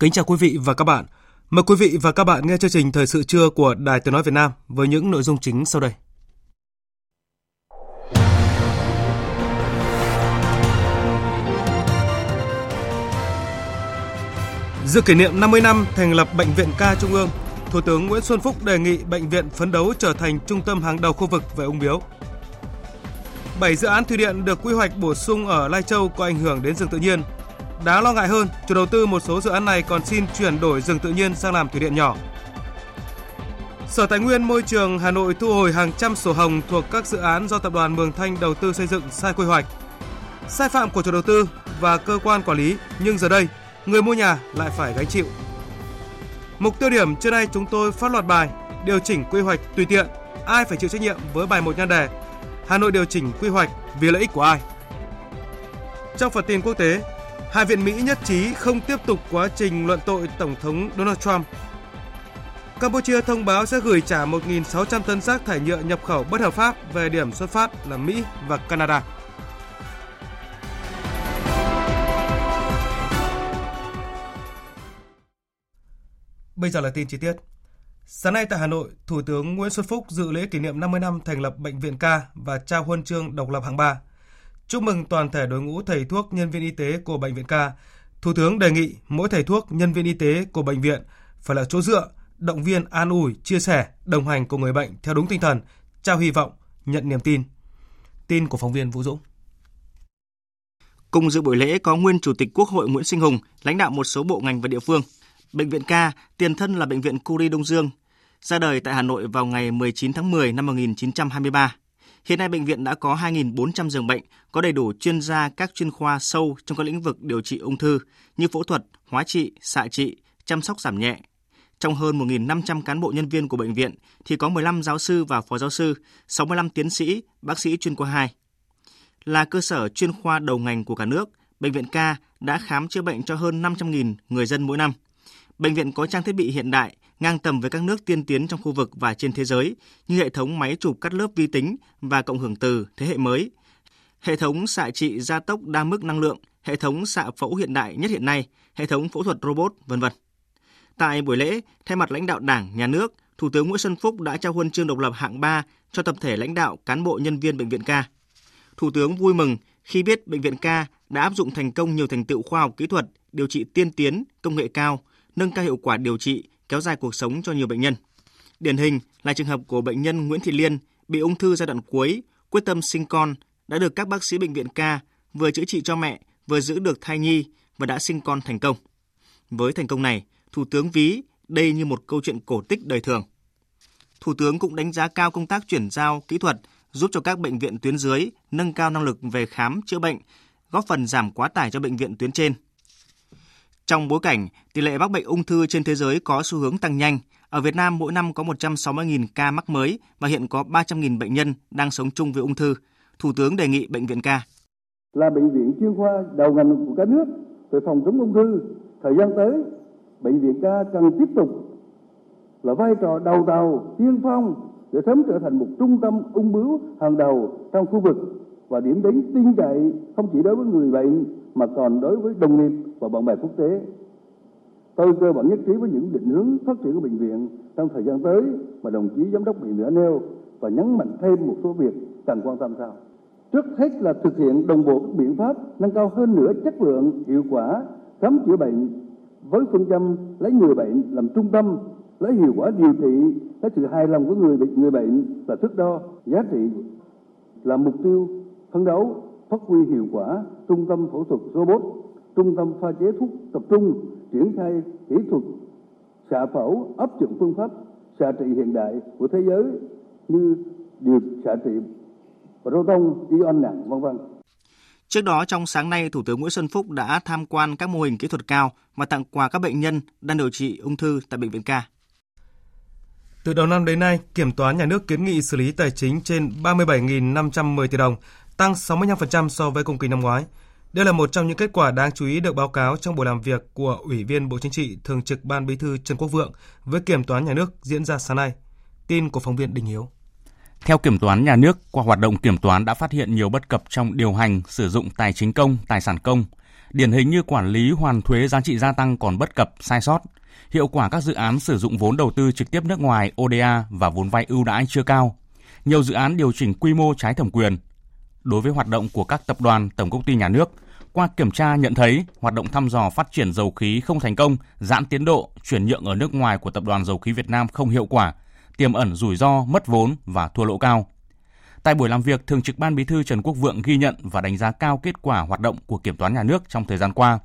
Kính chào quý vị và các bạn. Mời quý vị và các bạn nghe chương trình Thời sự trưa của Đài Tiếng Nói Việt Nam với những nội dung chính sau đây. Dự kỷ niệm 50 năm thành lập Bệnh viện ca Trung ương, Thủ tướng Nguyễn Xuân Phúc đề nghị bệnh viện phấn đấu trở thành trung tâm hàng đầu khu vực về ung biếu. 7 dự án thủy điện được quy hoạch bổ sung ở Lai Châu có ảnh hưởng đến rừng tự nhiên, Đáng lo ngại hơn, chủ đầu tư một số dự án này còn xin chuyển đổi rừng tự nhiên sang làm thủy điện nhỏ. Sở Tài nguyên Môi trường Hà Nội thu hồi hàng trăm sổ hồng thuộc các dự án do tập đoàn Mường Thanh đầu tư xây dựng sai quy hoạch. Sai phạm của chủ đầu tư và cơ quan quản lý, nhưng giờ đây, người mua nhà lại phải gánh chịu. Mục tiêu điểm trưa nay chúng tôi phát loạt bài điều chỉnh quy hoạch tùy tiện, ai phải chịu trách nhiệm với bài một nhan đề Hà Nội điều chỉnh quy hoạch vì lợi ích của ai. Trong phần tin quốc tế, Hai viện Mỹ nhất trí không tiếp tục quá trình luận tội Tổng thống Donald Trump. Campuchia thông báo sẽ gửi trả 1.600 tấn rác thải nhựa nhập khẩu bất hợp pháp về điểm xuất phát là Mỹ và Canada. Bây giờ là tin chi tiết. Sáng nay tại Hà Nội, Thủ tướng Nguyễn Xuân Phúc dự lễ kỷ niệm 50 năm thành lập Bệnh viện Ca và trao huân chương độc lập hạng 3 Chúc mừng toàn thể đội ngũ thầy thuốc, nhân viên y tế của bệnh viện Ca. Thủ tướng đề nghị mỗi thầy thuốc, nhân viên y tế của bệnh viện phải là chỗ dựa, động viên an ủi, chia sẻ, đồng hành cùng người bệnh theo đúng tinh thần, trao hy vọng, nhận niềm tin. Tin của phóng viên Vũ Dũng. Cùng dự buổi lễ có nguyên Chủ tịch Quốc hội Nguyễn Sinh Hùng, lãnh đạo một số bộ ngành và địa phương. Bệnh viện Ca, tiền thân là bệnh viện Curie Đông Dương, ra đời tại Hà Nội vào ngày 19 tháng 10 năm 1923. Hiện nay bệnh viện đã có 2.400 giường bệnh, có đầy đủ chuyên gia các chuyên khoa sâu trong các lĩnh vực điều trị ung thư như phẫu thuật, hóa trị, xạ trị, chăm sóc giảm nhẹ. Trong hơn 1.500 cán bộ nhân viên của bệnh viện thì có 15 giáo sư và phó giáo sư, 65 tiến sĩ, bác sĩ chuyên khoa 2. Là cơ sở chuyên khoa đầu ngành của cả nước, Bệnh viện K đã khám chữa bệnh cho hơn 500.000 người dân mỗi năm. Bệnh viện có trang thiết bị hiện đại, ngang tầm với các nước tiên tiến trong khu vực và trên thế giới như hệ thống máy chụp cắt lớp vi tính và cộng hưởng từ thế hệ mới, hệ thống xạ trị gia tốc đa mức năng lượng, hệ thống xạ phẫu hiện đại nhất hiện nay, hệ thống phẫu thuật robot, vân vân. Tại buổi lễ, thay mặt lãnh đạo Đảng, Nhà nước, Thủ tướng Nguyễn Xuân Phúc đã trao huân chương độc lập hạng 3 cho tập thể lãnh đạo cán bộ nhân viên bệnh viện ca. Thủ tướng vui mừng khi biết bệnh viện ca đã áp dụng thành công nhiều thành tựu khoa học kỹ thuật, điều trị tiên tiến, công nghệ cao, nâng cao hiệu quả điều trị, kéo dài cuộc sống cho nhiều bệnh nhân. Điển hình là trường hợp của bệnh nhân Nguyễn Thị Liên bị ung thư giai đoạn cuối, quyết tâm sinh con, đã được các bác sĩ bệnh viện ca vừa chữa trị cho mẹ, vừa giữ được thai nhi và đã sinh con thành công. Với thành công này, Thủ tướng ví đây như một câu chuyện cổ tích đời thường. Thủ tướng cũng đánh giá cao công tác chuyển giao kỹ thuật giúp cho các bệnh viện tuyến dưới nâng cao năng lực về khám chữa bệnh, góp phần giảm quá tải cho bệnh viện tuyến trên – trong bối cảnh tỷ lệ mắc bệnh ung thư trên thế giới có xu hướng tăng nhanh, ở Việt Nam mỗi năm có 160.000 ca mắc mới và hiện có 300.000 bệnh nhân đang sống chung với ung thư. Thủ tướng đề nghị bệnh viện ca là bệnh viện chuyên khoa đầu ngành của cả nước về phòng chống ung thư. Thời gian tới, bệnh viện ca cần tiếp tục là vai trò đầu tàu tiên phong để sớm trở thành một trung tâm ung bướu hàng đầu trong khu vực và điểm đến tin cậy không chỉ đối với người bệnh mà còn đối với đồng nghiệp và bạn bè quốc tế. Tôi cơ bản nhất trí với những định hướng phát triển của bệnh viện trong thời gian tới mà đồng chí giám đốc bệnh viện đã nêu và nhấn mạnh thêm một số việc cần quan tâm sau. Trước hết là thực hiện đồng bộ các biện pháp nâng cao hơn nữa chất lượng, hiệu quả khám chữa bệnh với phương châm lấy người bệnh làm trung tâm, lấy hiệu quả điều trị, lấy sự hài lòng của người bệnh người bệnh là thước đo giá trị là mục tiêu phấn đấu phát huy hiệu quả trung tâm phẫu thuật robot, trung tâm pha chế thuốc tập trung, triển khai kỹ thuật xạ phẫu áp dụng phương pháp xạ trị hiện đại của thế giới như điều xạ trị proton ion nặng vân vân. Trước đó trong sáng nay, Thủ tướng Nguyễn Xuân Phúc đã tham quan các mô hình kỹ thuật cao và tặng quà các bệnh nhân đang điều trị ung thư tại bệnh viện Ca. Từ đầu năm đến nay, Kiểm toán nhà nước kiến nghị xử lý tài chính trên 37.510 tỷ đồng, tăng 65% so với cùng kỳ năm ngoái. Đây là một trong những kết quả đáng chú ý được báo cáo trong buổi làm việc của Ủy viên Bộ Chính trị Thường trực Ban Bí thư Trần Quốc Vượng với Kiểm toán nhà nước diễn ra sáng nay. Tin của phóng viên Đình Hiếu. Theo Kiểm toán nhà nước, qua hoạt động kiểm toán đã phát hiện nhiều bất cập trong điều hành, sử dụng tài chính công, tài sản công. Điển hình như quản lý hoàn thuế giá trị gia tăng còn bất cập, sai sót. Hiệu quả các dự án sử dụng vốn đầu tư trực tiếp nước ngoài ODA và vốn vay ưu đãi chưa cao. Nhiều dự án điều chỉnh quy mô trái thẩm quyền. Đối với hoạt động của các tập đoàn, tổng công ty nhà nước, qua kiểm tra nhận thấy hoạt động thăm dò phát triển dầu khí không thành công, giãn tiến độ, chuyển nhượng ở nước ngoài của tập đoàn dầu khí Việt Nam không hiệu quả, tiềm ẩn rủi ro, mất vốn và thua lỗ cao. Tại buổi làm việc, Thường trực Ban Bí thư Trần Quốc Vượng ghi nhận và đánh giá cao kết quả hoạt động của Kiểm toán nhà nước trong thời gian qua.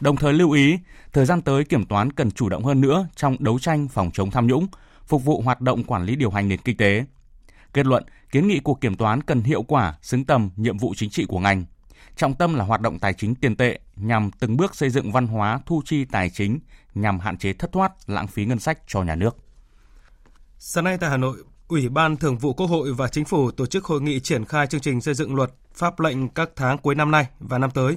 Đồng thời lưu ý, thời gian tới kiểm toán cần chủ động hơn nữa trong đấu tranh phòng chống tham nhũng, phục vụ hoạt động quản lý điều hành nền kinh tế. Kết luận, kiến nghị cuộc kiểm toán cần hiệu quả, xứng tầm nhiệm vụ chính trị của ngành. Trọng tâm là hoạt động tài chính tiền tệ nhằm từng bước xây dựng văn hóa thu chi tài chính nhằm hạn chế thất thoát, lãng phí ngân sách cho nhà nước. Sáng nay tại Hà Nội, Ủy ban Thường vụ Quốc hội và Chính phủ tổ chức hội nghị triển khai chương trình xây dựng luật pháp lệnh các tháng cuối năm nay và năm tới.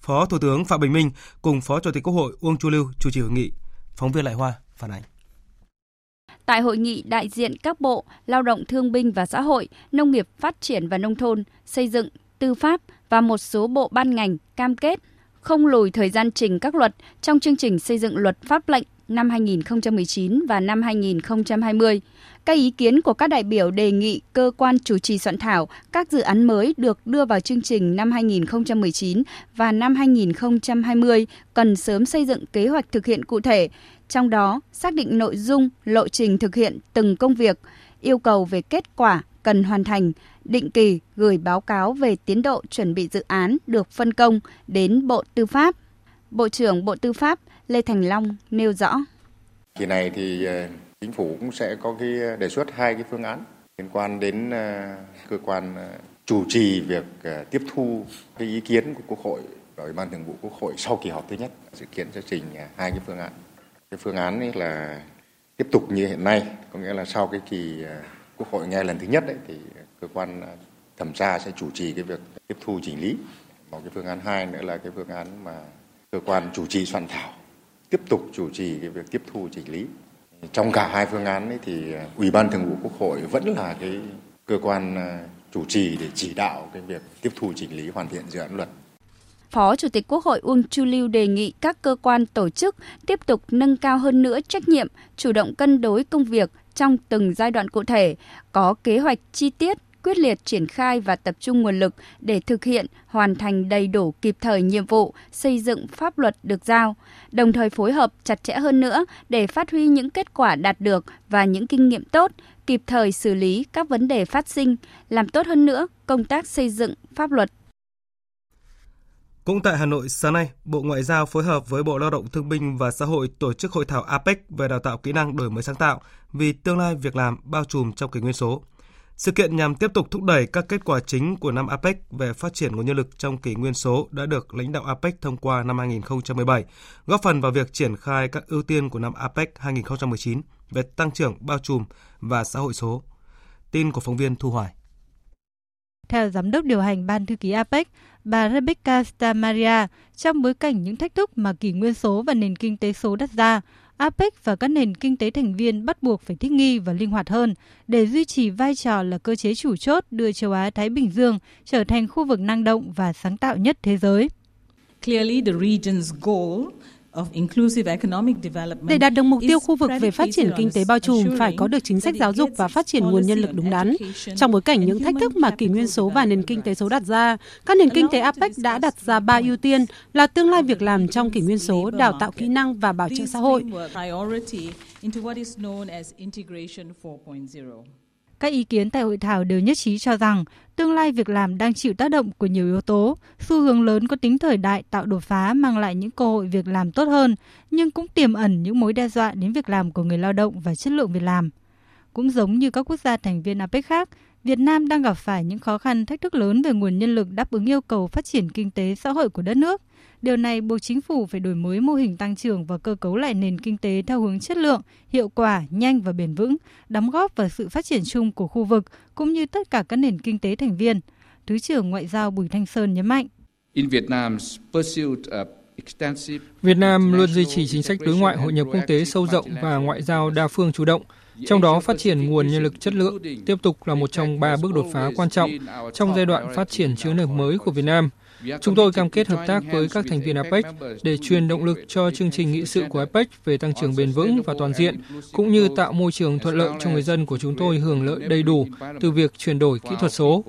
Phó Thủ tướng Phạm Bình Minh cùng Phó Chủ tịch Quốc hội Uông Chu Lưu chủ trì hội nghị. Phóng viên Lại Hoa phản ánh. Tại hội nghị, đại diện các bộ Lao động Thương binh và Xã hội, Nông nghiệp Phát triển và Nông thôn, Xây dựng, Tư pháp và một số bộ ban ngành cam kết không lùi thời gian trình các luật trong chương trình xây dựng luật pháp lệnh năm 2019 và năm 2020. Các ý kiến của các đại biểu đề nghị cơ quan chủ trì soạn thảo các dự án mới được đưa vào chương trình năm 2019 và năm 2020 cần sớm xây dựng kế hoạch thực hiện cụ thể, trong đó xác định nội dung, lộ trình thực hiện từng công việc, yêu cầu về kết quả cần hoàn thành, định kỳ gửi báo cáo về tiến độ chuẩn bị dự án được phân công đến Bộ Tư pháp. Bộ trưởng Bộ Tư pháp Lê Thành Long nêu rõ. Kỳ này thì ờ, chính phủ cũng sẽ có cái ờ, đề xuất hai cái phương án liên quan đến ờ, cơ quan chủ trì việc tiếp thu cái ý kiến của Quốc hội và Ủy ban Thường vụ Quốc hội sau kỳ họp thứ nhất dự kiến sẽ trình hai cái phương án. Cái phương án ấy là tiếp tục như hiện nay, có nghĩa là sau cái kỳ à, Quốc hội nghe lần thứ nhất đấy thì cơ quan à, thẩm tra sẽ chủ trì cái việc tiếp thu chỉnh lý. Một cái phương án hai nữa là cái phương án mà cơ quan chủ trì soạn thảo tiếp tục chủ trì cái việc tiếp thu chỉnh lý. Trong cả hai phương án ấy thì à, Ủy ban Thường vụ Quốc hội vẫn là cái cơ quan chủ trì để chỉ đạo cái việc tiếp thu chỉnh lý hoàn thiện dự án luật. Phó Chủ tịch Quốc hội Uông Chu Lưu đề nghị các cơ quan tổ chức tiếp tục nâng cao hơn nữa trách nhiệm, chủ động cân đối công việc trong từng giai đoạn cụ thể, có kế hoạch chi tiết quyết liệt triển khai và tập trung nguồn lực để thực hiện, hoàn thành đầy đủ kịp thời nhiệm vụ xây dựng pháp luật được giao, đồng thời phối hợp chặt chẽ hơn nữa để phát huy những kết quả đạt được và những kinh nghiệm tốt, kịp thời xử lý các vấn đề phát sinh, làm tốt hơn nữa công tác xây dựng pháp luật. Cũng tại Hà Nội, sáng nay, Bộ Ngoại giao phối hợp với Bộ Lao động Thương binh và Xã hội tổ chức hội thảo APEC về đào tạo kỹ năng đổi mới sáng tạo vì tương lai việc làm bao trùm trong kỷ nguyên số. Sự kiện nhằm tiếp tục thúc đẩy các kết quả chính của năm APEC về phát triển nguồn nhân lực trong kỷ nguyên số đã được lãnh đạo APEC thông qua năm 2017, góp phần vào việc triển khai các ưu tiên của năm APEC 2019 về tăng trưởng bao trùm và xã hội số. Tin của phóng viên Thu Hoài. Theo Giám đốc điều hành Ban Thư ký APEC, bà Rebecca Stamaria, trong bối cảnh những thách thức mà kỷ nguyên số và nền kinh tế số đặt ra, APEC và các nền kinh tế thành viên bắt buộc phải thích nghi và linh hoạt hơn để duy trì vai trò là cơ chế chủ chốt đưa châu Á Thái Bình Dương trở thành khu vực năng động và sáng tạo nhất thế giới. Clearly the region's goal để đạt được mục tiêu khu vực về phát triển kinh tế bao trùm, phải có được chính sách giáo dục và phát triển nguồn nhân lực đúng đắn. Trong bối cảnh những thách thức mà kỷ nguyên số và nền kinh tế số đặt ra, các nền kinh tế APEC đã đặt ra ba ưu tiên là tương lai việc làm trong kỷ nguyên số, đào tạo kỹ năng và bảo trợ xã hội. Các ý kiến tại hội thảo đều nhất trí cho rằng tương lai việc làm đang chịu tác động của nhiều yếu tố, xu hướng lớn có tính thời đại tạo đột phá mang lại những cơ hội việc làm tốt hơn, nhưng cũng tiềm ẩn những mối đe dọa đến việc làm của người lao động và chất lượng việc làm. Cũng giống như các quốc gia thành viên APEC khác, Việt Nam đang gặp phải những khó khăn thách thức lớn về nguồn nhân lực đáp ứng yêu cầu phát triển kinh tế xã hội của đất nước. Điều này buộc chính phủ phải đổi mới mô hình tăng trưởng và cơ cấu lại nền kinh tế theo hướng chất lượng, hiệu quả, nhanh và bền vững, đóng góp vào sự phát triển chung của khu vực cũng như tất cả các nền kinh tế thành viên. Thứ trưởng Ngoại giao Bùi Thanh Sơn nhấn mạnh. Việt Nam luôn duy trì chính sách đối ngoại hội nhập quốc tế sâu rộng và ngoại giao đa phương chủ động, trong đó phát triển nguồn nhân lực chất lượng tiếp tục là một trong ba bước đột phá quan trọng trong giai đoạn phát triển chiến lược mới của Việt Nam. Chúng tôi cam kết hợp tác với các thành viên APEC để truyền động lực cho chương trình nghị sự của APEC về tăng trưởng bền vững và toàn diện, cũng như tạo môi trường thuận lợi cho người dân của chúng tôi hưởng lợi đầy đủ từ việc chuyển đổi kỹ thuật số.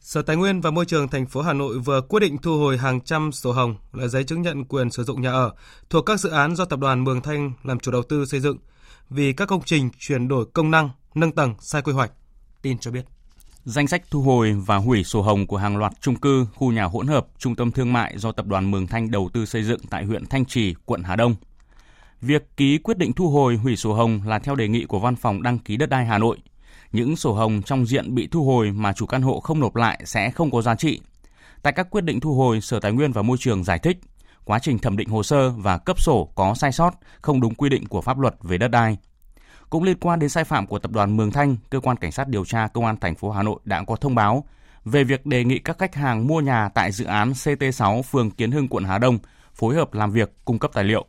Sở Tài nguyên và Môi trường thành phố Hà Nội vừa quyết định thu hồi hàng trăm sổ hồng là giấy chứng nhận quyền sử dụng nhà ở thuộc các dự án do tập đoàn Mường Thanh làm chủ đầu tư xây dựng vì các công trình chuyển đổi công năng, nâng tầng sai quy hoạch. Tin cho biết. Danh sách thu hồi và hủy sổ hồng của hàng loạt trung cư, khu nhà hỗn hợp, trung tâm thương mại do tập đoàn Mường Thanh đầu tư xây dựng tại huyện Thanh Trì, quận Hà Đông. Việc ký quyết định thu hồi hủy sổ hồng là theo đề nghị của Văn phòng đăng ký đất đai Hà Nội những sổ hồng trong diện bị thu hồi mà chủ căn hộ không nộp lại sẽ không có giá trị. Tại các quyết định thu hồi, Sở Tài nguyên và Môi trường giải thích, quá trình thẩm định hồ sơ và cấp sổ có sai sót, không đúng quy định của pháp luật về đất đai. Cũng liên quan đến sai phạm của tập đoàn Mường Thanh, cơ quan cảnh sát điều tra công an thành phố Hà Nội đã có thông báo về việc đề nghị các khách hàng mua nhà tại dự án CT6 phường Kiến Hưng quận Hà Đông phối hợp làm việc cung cấp tài liệu.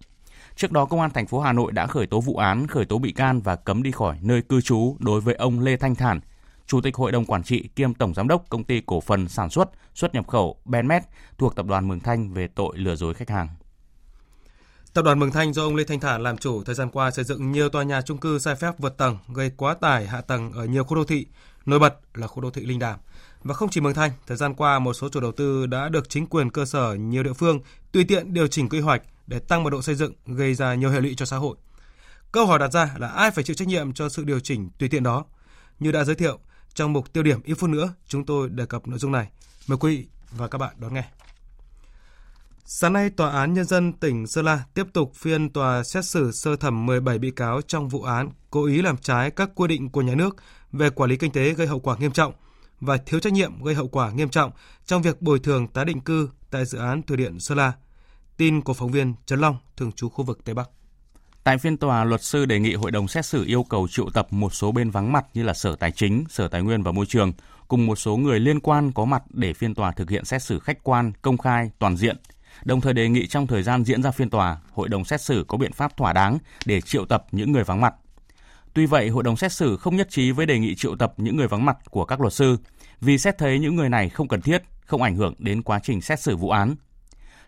Trước đó, Công an thành phố Hà Nội đã khởi tố vụ án, khởi tố bị can và cấm đi khỏi nơi cư trú đối với ông Lê Thanh Thản, Chủ tịch Hội đồng Quản trị kiêm Tổng Giám đốc Công ty Cổ phần Sản xuất, xuất nhập khẩu Benmet thuộc Tập đoàn Mường Thanh về tội lừa dối khách hàng. Tập đoàn Mường Thanh do ông Lê Thanh Thản làm chủ thời gian qua xây dựng nhiều tòa nhà chung cư sai phép vượt tầng, gây quá tải hạ tầng ở nhiều khu đô thị, nổi bật là khu đô thị Linh Đàm. Và không chỉ Mường Thanh, thời gian qua một số chủ đầu tư đã được chính quyền cơ sở nhiều địa phương tùy tiện điều chỉnh quy hoạch để tăng mật độ xây dựng gây ra nhiều hệ lụy cho xã hội. Câu hỏi đặt ra là ai phải chịu trách nhiệm cho sự điều chỉnh tùy tiện đó? Như đã giới thiệu, trong mục tiêu điểm ít phút nữa, chúng tôi đề cập nội dung này. Mời quý vị và các bạn đón nghe. Sáng nay, Tòa án Nhân dân tỉnh Sơn La tiếp tục phiên tòa xét xử sơ thẩm 17 bị cáo trong vụ án cố ý làm trái các quy định của nhà nước về quản lý kinh tế gây hậu quả nghiêm trọng và thiếu trách nhiệm gây hậu quả nghiêm trọng trong việc bồi thường tái định cư tại dự án thủy điện Sơn La. Tin của phóng viên Trấn Long, thường trú khu vực Tây Bắc. Tại phiên tòa, luật sư đề nghị hội đồng xét xử yêu cầu triệu tập một số bên vắng mặt như là Sở Tài chính, Sở Tài nguyên và Môi trường cùng một số người liên quan có mặt để phiên tòa thực hiện xét xử khách quan, công khai, toàn diện. Đồng thời đề nghị trong thời gian diễn ra phiên tòa, hội đồng xét xử có biện pháp thỏa đáng để triệu tập những người vắng mặt. Tuy vậy, hội đồng xét xử không nhất trí với đề nghị triệu tập những người vắng mặt của các luật sư vì xét thấy những người này không cần thiết, không ảnh hưởng đến quá trình xét xử vụ án.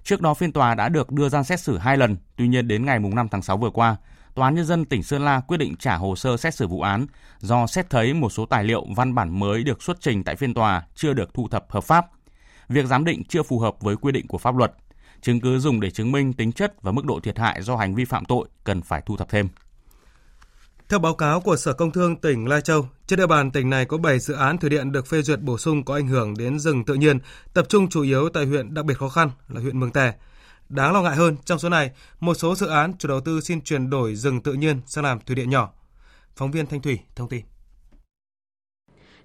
Trước đó phiên tòa đã được đưa ra xét xử hai lần, tuy nhiên đến ngày 5 tháng 6 vừa qua, Tòa án Nhân dân tỉnh Sơn La quyết định trả hồ sơ xét xử vụ án do xét thấy một số tài liệu văn bản mới được xuất trình tại phiên tòa chưa được thu thập hợp pháp. Việc giám định chưa phù hợp với quy định của pháp luật. Chứng cứ dùng để chứng minh tính chất và mức độ thiệt hại do hành vi phạm tội cần phải thu thập thêm. Theo báo cáo của Sở Công Thương tỉnh Lai Châu, trên địa bàn tỉnh này có 7 dự án thủy điện được phê duyệt bổ sung có ảnh hưởng đến rừng tự nhiên, tập trung chủ yếu tại huyện đặc biệt khó khăn là huyện Mường Tè. Đáng lo ngại hơn, trong số này, một số dự án chủ đầu tư xin chuyển đổi rừng tự nhiên sang làm thủy điện nhỏ. Phóng viên Thanh Thủy thông tin.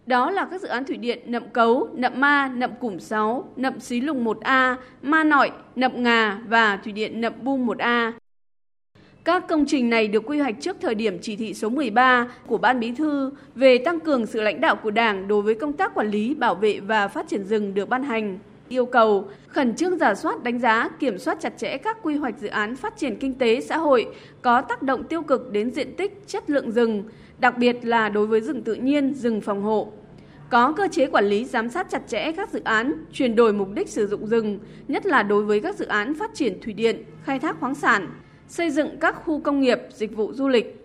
Đó là các dự án thủy điện Nậm Cấu, Nậm Ma, Nậm Củng 6, Nậm Xí Lùng 1A, Ma Nội, Nậm Ngà và thủy điện Nậm Bum 1A. Các công trình này được quy hoạch trước thời điểm chỉ thị số 13 của Ban Bí thư về tăng cường sự lãnh đạo của Đảng đối với công tác quản lý, bảo vệ và phát triển rừng được ban hành. Yêu cầu khẩn trương giả soát đánh giá, kiểm soát chặt chẽ các quy hoạch dự án phát triển kinh tế xã hội có tác động tiêu cực đến diện tích, chất lượng rừng, đặc biệt là đối với rừng tự nhiên, rừng phòng hộ. Có cơ chế quản lý giám sát chặt chẽ các dự án chuyển đổi mục đích sử dụng rừng, nhất là đối với các dự án phát triển thủy điện, khai thác khoáng sản, xây dựng các khu công nghiệp, dịch vụ du lịch.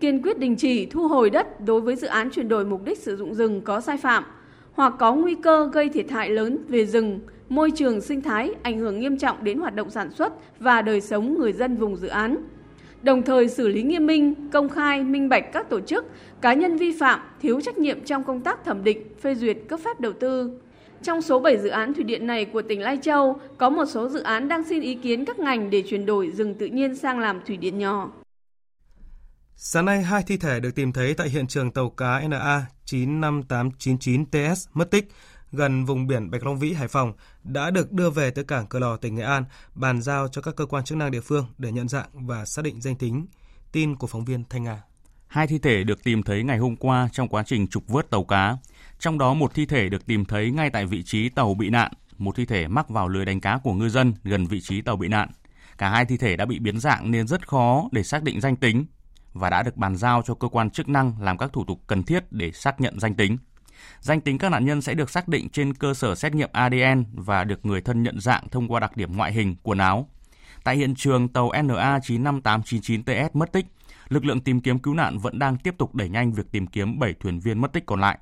Kiên quyết đình chỉ thu hồi đất đối với dự án chuyển đổi mục đích sử dụng rừng có sai phạm hoặc có nguy cơ gây thiệt hại lớn về rừng, môi trường sinh thái, ảnh hưởng nghiêm trọng đến hoạt động sản xuất và đời sống người dân vùng dự án đồng thời xử lý nghiêm minh, công khai, minh bạch các tổ chức, cá nhân vi phạm, thiếu trách nhiệm trong công tác thẩm định, phê duyệt cấp phép đầu tư. Trong số 7 dự án thủy điện này của tỉnh Lai Châu, có một số dự án đang xin ý kiến các ngành để chuyển đổi rừng tự nhiên sang làm thủy điện nhỏ. Sáng nay, hai thi thể được tìm thấy tại hiện trường tàu cá NA 95899TS mất tích gần vùng biển Bạch Long Vĩ, Hải Phòng đã được đưa về tới cảng Cửa Lò, tỉnh Nghệ An, bàn giao cho các cơ quan chức năng địa phương để nhận dạng và xác định danh tính. Tin của phóng viên Thanh Nga. Hai thi thể được tìm thấy ngày hôm qua trong quá trình trục vớt tàu cá. Trong đó một thi thể được tìm thấy ngay tại vị trí tàu bị nạn, một thi thể mắc vào lưới đánh cá của ngư dân gần vị trí tàu bị nạn. Cả hai thi thể đã bị biến dạng nên rất khó để xác định danh tính và đã được bàn giao cho cơ quan chức năng làm các thủ tục cần thiết để xác nhận danh tính. Danh tính các nạn nhân sẽ được xác định trên cơ sở xét nghiệm ADN và được người thân nhận dạng thông qua đặc điểm ngoại hình, quần áo. Tại hiện trường, tàu NA 95899TS mất tích. Lực lượng tìm kiếm cứu nạn vẫn đang tiếp tục đẩy nhanh việc tìm kiếm 7 thuyền viên mất tích còn lại.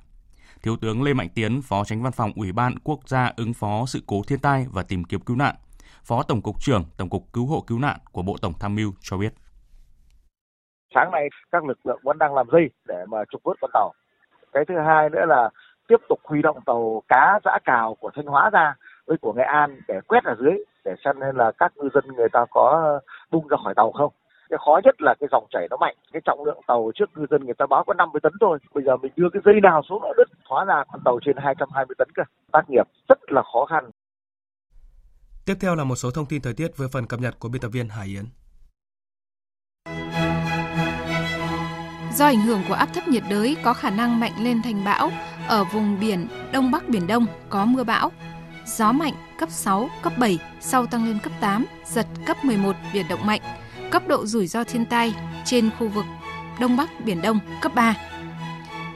Thiếu tướng Lê Mạnh Tiến, Phó Tránh Văn phòng Ủy ban Quốc gia ứng phó sự cố thiên tai và tìm kiếm cứu nạn, Phó Tổng cục trưởng Tổng cục Cứu hộ Cứu nạn của Bộ Tổng tham mưu cho biết. Sáng nay các lực lượng vẫn đang làm dây để mà trục vớt con tàu. Cái thứ hai nữa là tiếp tục huy động tàu cá giã cào của Thanh Hóa ra với của Nghệ An để quét ở dưới để xem nên là các ngư dân người ta có bung ra khỏi tàu không. Cái khó nhất là cái dòng chảy nó mạnh, cái trọng lượng tàu trước ngư dân người ta báo có 50 tấn thôi. Bây giờ mình đưa cái dây nào xuống nó đứt, hóa ra con tàu trên 220 tấn cơ. Tác nghiệp rất là khó khăn. Tiếp theo là một số thông tin thời tiết với phần cập nhật của biên tập viên Hải Yến. Do ảnh hưởng của áp thấp nhiệt đới có khả năng mạnh lên thành bão, ở vùng biển Đông Bắc Biển Đông có mưa bão. Gió mạnh cấp 6, cấp 7, sau tăng lên cấp 8, giật cấp 11, biển động mạnh. Cấp độ rủi ro thiên tai trên khu vực Đông Bắc Biển Đông cấp 3.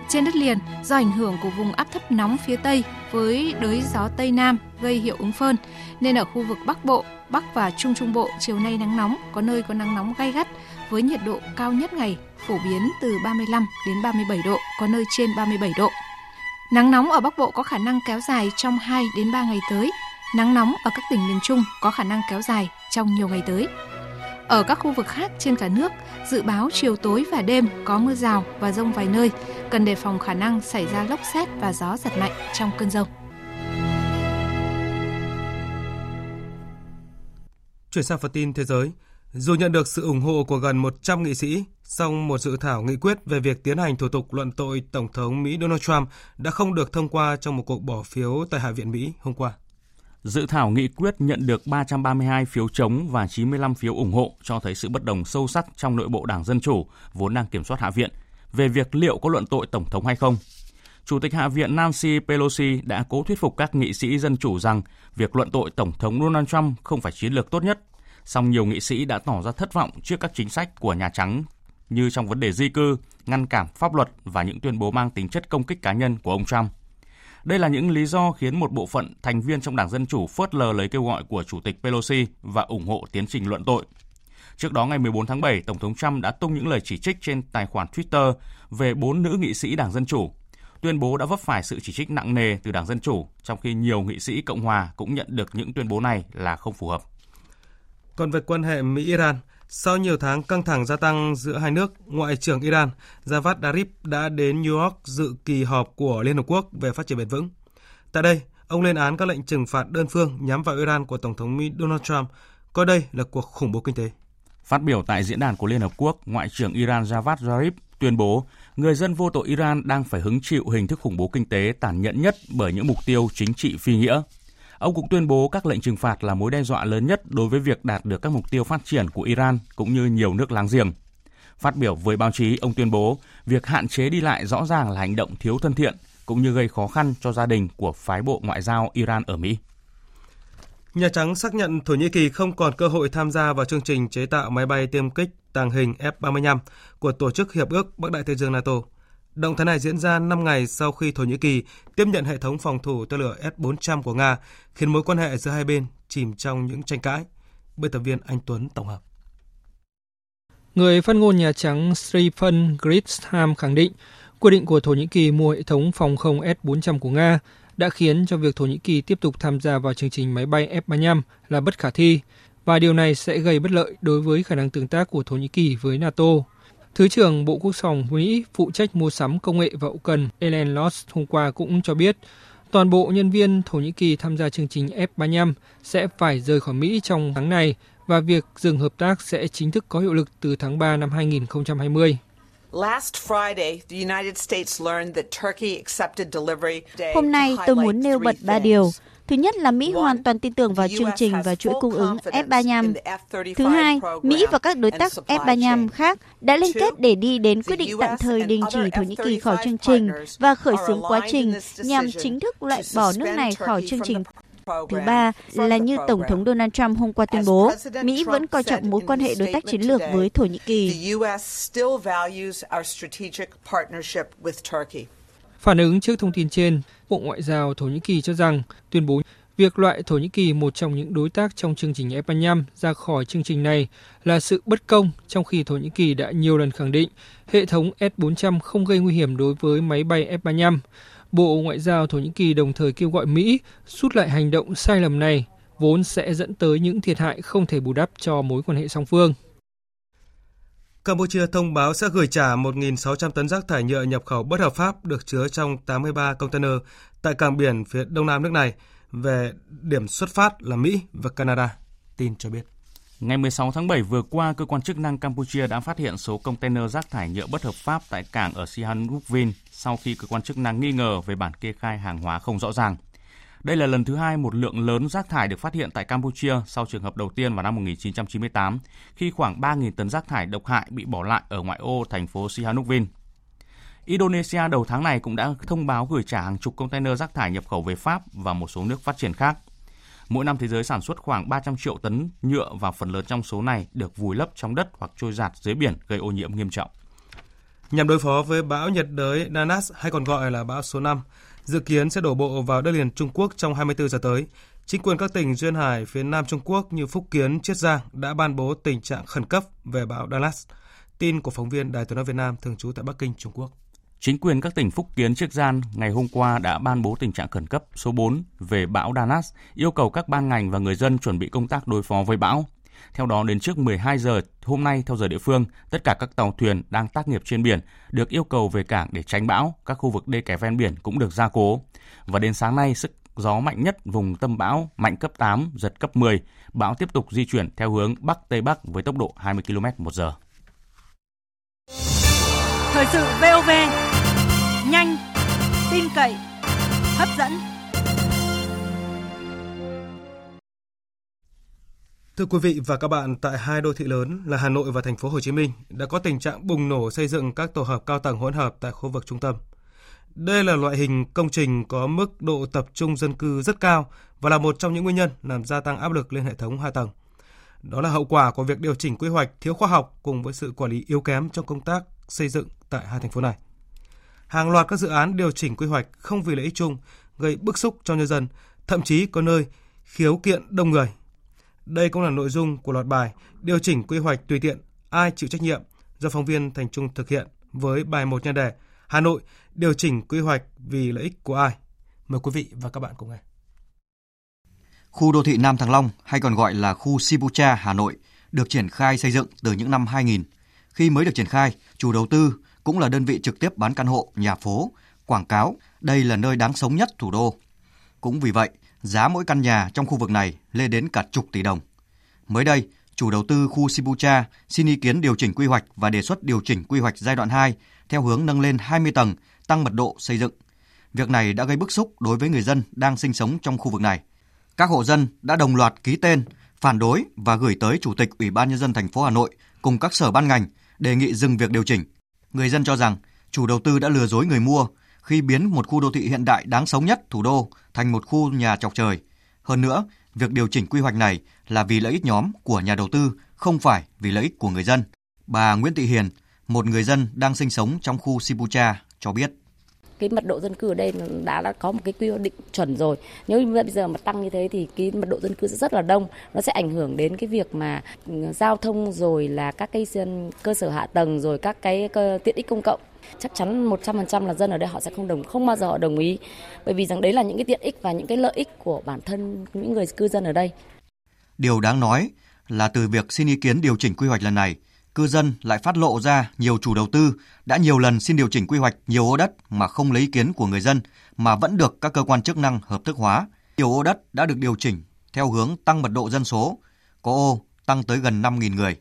Trên đất liền, do ảnh hưởng của vùng áp thấp nóng phía Tây với đới gió Tây Nam gây hiệu ứng phơn, nên ở khu vực Bắc Bộ, Bắc và Trung Trung Bộ chiều nay nắng nóng, có nơi có nắng nóng gay gắt với nhiệt độ cao nhất ngày phổ biến từ 35 đến 37 độ, có nơi trên 37 độ. Nắng nóng ở Bắc Bộ có khả năng kéo dài trong 2 đến 3 ngày tới. Nắng nóng ở các tỉnh miền Trung có khả năng kéo dài trong nhiều ngày tới. Ở các khu vực khác trên cả nước, dự báo chiều tối và đêm có mưa rào và rông vài nơi, cần đề phòng khả năng xảy ra lốc xét và gió giật mạnh trong cơn rông. Chuyển sang phần tin thế giới, dù nhận được sự ủng hộ của gần 100 nghị sĩ, song một dự thảo nghị quyết về việc tiến hành thủ tục luận tội Tổng thống Mỹ Donald Trump đã không được thông qua trong một cuộc bỏ phiếu tại Hạ viện Mỹ hôm qua. Dự thảo nghị quyết nhận được 332 phiếu chống và 95 phiếu ủng hộ cho thấy sự bất đồng sâu sắc trong nội bộ Đảng Dân Chủ vốn đang kiểm soát Hạ viện về việc liệu có luận tội Tổng thống hay không. Chủ tịch Hạ viện Nancy Pelosi đã cố thuyết phục các nghị sĩ Dân Chủ rằng việc luận tội Tổng thống Donald Trump không phải chiến lược tốt nhất song nhiều nghị sĩ đã tỏ ra thất vọng trước các chính sách của Nhà Trắng như trong vấn đề di cư, ngăn cản pháp luật và những tuyên bố mang tính chất công kích cá nhân của ông Trump. Đây là những lý do khiến một bộ phận thành viên trong Đảng Dân Chủ phớt lờ lời kêu gọi của Chủ tịch Pelosi và ủng hộ tiến trình luận tội. Trước đó ngày 14 tháng 7, Tổng thống Trump đã tung những lời chỉ trích trên tài khoản Twitter về bốn nữ nghị sĩ Đảng Dân Chủ. Tuyên bố đã vấp phải sự chỉ trích nặng nề từ Đảng Dân Chủ, trong khi nhiều nghị sĩ Cộng Hòa cũng nhận được những tuyên bố này là không phù hợp. Còn về quan hệ Mỹ-Iran, sau nhiều tháng căng thẳng gia tăng giữa hai nước, Ngoại trưởng Iran Javad Zarif đã đến New York dự kỳ họp của Liên Hợp Quốc về phát triển bền vững. Tại đây, ông lên án các lệnh trừng phạt đơn phương nhắm vào Iran của Tổng thống Mỹ Donald Trump, coi đây là cuộc khủng bố kinh tế. Phát biểu tại diễn đàn của Liên Hợp Quốc, Ngoại trưởng Iran Javad Zarif tuyên bố người dân vô tội Iran đang phải hứng chịu hình thức khủng bố kinh tế tàn nhẫn nhất bởi những mục tiêu chính trị phi nghĩa. Ông cũng tuyên bố các lệnh trừng phạt là mối đe dọa lớn nhất đối với việc đạt được các mục tiêu phát triển của Iran cũng như nhiều nước láng giềng. Phát biểu với báo chí, ông tuyên bố việc hạn chế đi lại rõ ràng là hành động thiếu thân thiện cũng như gây khó khăn cho gia đình của phái bộ ngoại giao Iran ở Mỹ. Nhà Trắng xác nhận Thổ Nhĩ Kỳ không còn cơ hội tham gia vào chương trình chế tạo máy bay tiêm kích tàng hình F-35 của Tổ chức Hiệp ước Bắc Đại Tây Dương NATO. Động thái này diễn ra 5 ngày sau khi Thổ Nhĩ Kỳ tiếp nhận hệ thống phòng thủ tên lửa S-400 của Nga, khiến mối quan hệ giữa hai bên chìm trong những tranh cãi. Biên tập viên Anh Tuấn tổng hợp. Người phát ngôn Nhà Trắng Stephen Grisham khẳng định quyết định của Thổ Nhĩ Kỳ mua hệ thống phòng không S-400 của Nga đã khiến cho việc Thổ Nhĩ Kỳ tiếp tục tham gia vào chương trình máy bay F-35 là bất khả thi và điều này sẽ gây bất lợi đối với khả năng tương tác của Thổ Nhĩ Kỳ với NATO. Thứ trưởng Bộ Quốc phòng Mỹ phụ trách mua sắm công nghệ và hậu cần Ellen Loss hôm qua cũng cho biết toàn bộ nhân viên Thổ Nhĩ Kỳ tham gia chương trình F-35 sẽ phải rời khỏi Mỹ trong tháng này và việc dừng hợp tác sẽ chính thức có hiệu lực từ tháng 3 năm 2020. Hôm nay tôi muốn nêu bật ba điều. Thứ nhất là Mỹ hoàn toàn tin tưởng vào chương trình và chuỗi cung ứng F-35. Thứ hai, Mỹ và các đối tác F-35 khác đã liên kết để đi đến quyết định tạm thời đình chỉ Thổ Nhĩ Kỳ khỏi chương trình và khởi xướng quá trình nhằm chính thức loại bỏ nước này khỏi chương trình Thứ ba là như Tổng thống Donald Trump hôm qua tuyên bố, Mỹ vẫn coi trọng mối quan hệ đối tác chiến lược với Thổ Nhĩ Kỳ. Phản ứng trước thông tin trên, Bộ Ngoại giao Thổ Nhĩ Kỳ cho rằng tuyên bố việc loại Thổ Nhĩ Kỳ một trong những đối tác trong chương trình F-35 ra khỏi chương trình này là sự bất công trong khi Thổ Nhĩ Kỳ đã nhiều lần khẳng định hệ thống S-400 không gây nguy hiểm đối với máy bay F-35. Bộ Ngoại giao Thổ Nhĩ Kỳ đồng thời kêu gọi Mỹ rút lại hành động sai lầm này, vốn sẽ dẫn tới những thiệt hại không thể bù đắp cho mối quan hệ song phương. Campuchia thông báo sẽ gửi trả 1.600 tấn rác thải nhựa nhập khẩu bất hợp pháp được chứa trong 83 container tại cảng biển phía đông nam nước này về điểm xuất phát là Mỹ và Canada. Tin cho biết. Ngày 16 tháng 7 vừa qua, cơ quan chức năng Campuchia đã phát hiện số container rác thải nhựa bất hợp pháp tại cảng ở Sihanoukville sau khi cơ quan chức năng nghi ngờ về bản kê khai hàng hóa không rõ ràng. Đây là lần thứ hai một lượng lớn rác thải được phát hiện tại Campuchia sau trường hợp đầu tiên vào năm 1998, khi khoảng 3.000 tấn rác thải độc hại bị bỏ lại ở ngoại ô thành phố Sihanoukville. Indonesia đầu tháng này cũng đã thông báo gửi trả hàng chục container rác thải nhập khẩu về Pháp và một số nước phát triển khác. Mỗi năm thế giới sản xuất khoảng 300 triệu tấn nhựa và phần lớn trong số này được vùi lấp trong đất hoặc trôi giạt dưới biển gây ô nhiễm nghiêm trọng. Nhằm đối phó với bão nhiệt đới Nanas hay còn gọi là bão số 5, dự kiến sẽ đổ bộ vào đất liền Trung Quốc trong 24 giờ tới. Chính quyền các tỉnh duyên hải phía Nam Trung Quốc như Phúc Kiến, Chiết Giang đã ban bố tình trạng khẩn cấp về bão Dallas. Tin của phóng viên Đài tiếng nói Việt Nam thường trú tại Bắc Kinh, Trung Quốc. Chính quyền các tỉnh Phúc Kiến, Chiết Giang ngày hôm qua đã ban bố tình trạng khẩn cấp số 4 về bão Danas, yêu cầu các ban ngành và người dân chuẩn bị công tác đối phó với bão. Theo đó, đến trước 12 giờ hôm nay theo giờ địa phương, tất cả các tàu thuyền đang tác nghiệp trên biển được yêu cầu về cảng để tránh bão, các khu vực đê kè ven biển cũng được gia cố. Và đến sáng nay, sức gió mạnh nhất vùng tâm bão mạnh cấp 8, giật cấp 10. Bão tiếp tục di chuyển theo hướng Bắc Tây Bắc với tốc độ 20 km một giờ. Thời sự VOV, nhanh, tin cậy, hấp dẫn. Thưa quý vị và các bạn, tại hai đô thị lớn là Hà Nội và thành phố Hồ Chí Minh đã có tình trạng bùng nổ xây dựng các tổ hợp cao tầng hỗn hợp tại khu vực trung tâm. Đây là loại hình công trình có mức độ tập trung dân cư rất cao và là một trong những nguyên nhân làm gia tăng áp lực lên hệ thống hạ tầng. Đó là hậu quả của việc điều chỉnh quy hoạch thiếu khoa học cùng với sự quản lý yếu kém trong công tác xây dựng tại hai thành phố này. Hàng loạt các dự án điều chỉnh quy hoạch không vì lợi ích chung gây bức xúc cho nhân dân, thậm chí có nơi khiếu kiện đông người. Đây cũng là nội dung của loạt bài điều chỉnh quy hoạch tùy tiện ai chịu trách nhiệm do phóng viên Thành Trung thực hiện với bài một nhan đề Hà Nội điều chỉnh quy hoạch vì lợi ích của ai. Mời quý vị và các bạn cùng nghe. Khu đô thị Nam Thăng Long hay còn gọi là khu Sibucha Hà Nội được triển khai xây dựng từ những năm 2000. Khi mới được triển khai, chủ đầu tư cũng là đơn vị trực tiếp bán căn hộ, nhà phố, quảng cáo đây là nơi đáng sống nhất thủ đô. Cũng vì vậy, giá mỗi căn nhà trong khu vực này lên đến cả chục tỷ đồng. Mới đây, chủ đầu tư khu Sibucha xin ý kiến điều chỉnh quy hoạch và đề xuất điều chỉnh quy hoạch giai đoạn 2 theo hướng nâng lên 20 tầng, tăng mật độ xây dựng. Việc này đã gây bức xúc đối với người dân đang sinh sống trong khu vực này. Các hộ dân đã đồng loạt ký tên, phản đối và gửi tới Chủ tịch Ủy ban nhân dân thành phố Hà Nội cùng các sở ban ngành đề nghị dừng việc điều chỉnh. Người dân cho rằng chủ đầu tư đã lừa dối người mua khi biến một khu đô thị hiện đại đáng sống nhất thủ đô thành một khu nhà chọc trời. Hơn nữa, việc điều chỉnh quy hoạch này là vì lợi ích nhóm của nhà đầu tư, không phải vì lợi ích của người dân. Bà Nguyễn Thị Hiền, một người dân đang sinh sống trong khu Sibucha, cho biết cái mật độ dân cư ở đây đã đã có một cái quy định chuẩn rồi nếu như bây giờ mà tăng như thế thì cái mật độ dân cư sẽ rất là đông nó sẽ ảnh hưởng đến cái việc mà giao thông rồi là các cái cơ sở hạ tầng rồi các cái tiện ích công cộng chắc chắn 100% là dân ở đây họ sẽ không đồng không bao giờ họ đồng ý bởi vì rằng đấy là những cái tiện ích và những cái lợi ích của bản thân những người cư dân ở đây. Điều đáng nói là từ việc xin ý kiến điều chỉnh quy hoạch lần này, cư dân lại phát lộ ra nhiều chủ đầu tư đã nhiều lần xin điều chỉnh quy hoạch nhiều ô đất mà không lấy ý kiến của người dân mà vẫn được các cơ quan chức năng hợp thức hóa. Nhiều ô đất đã được điều chỉnh theo hướng tăng mật độ dân số, có ô tăng tới gần 5.000 người.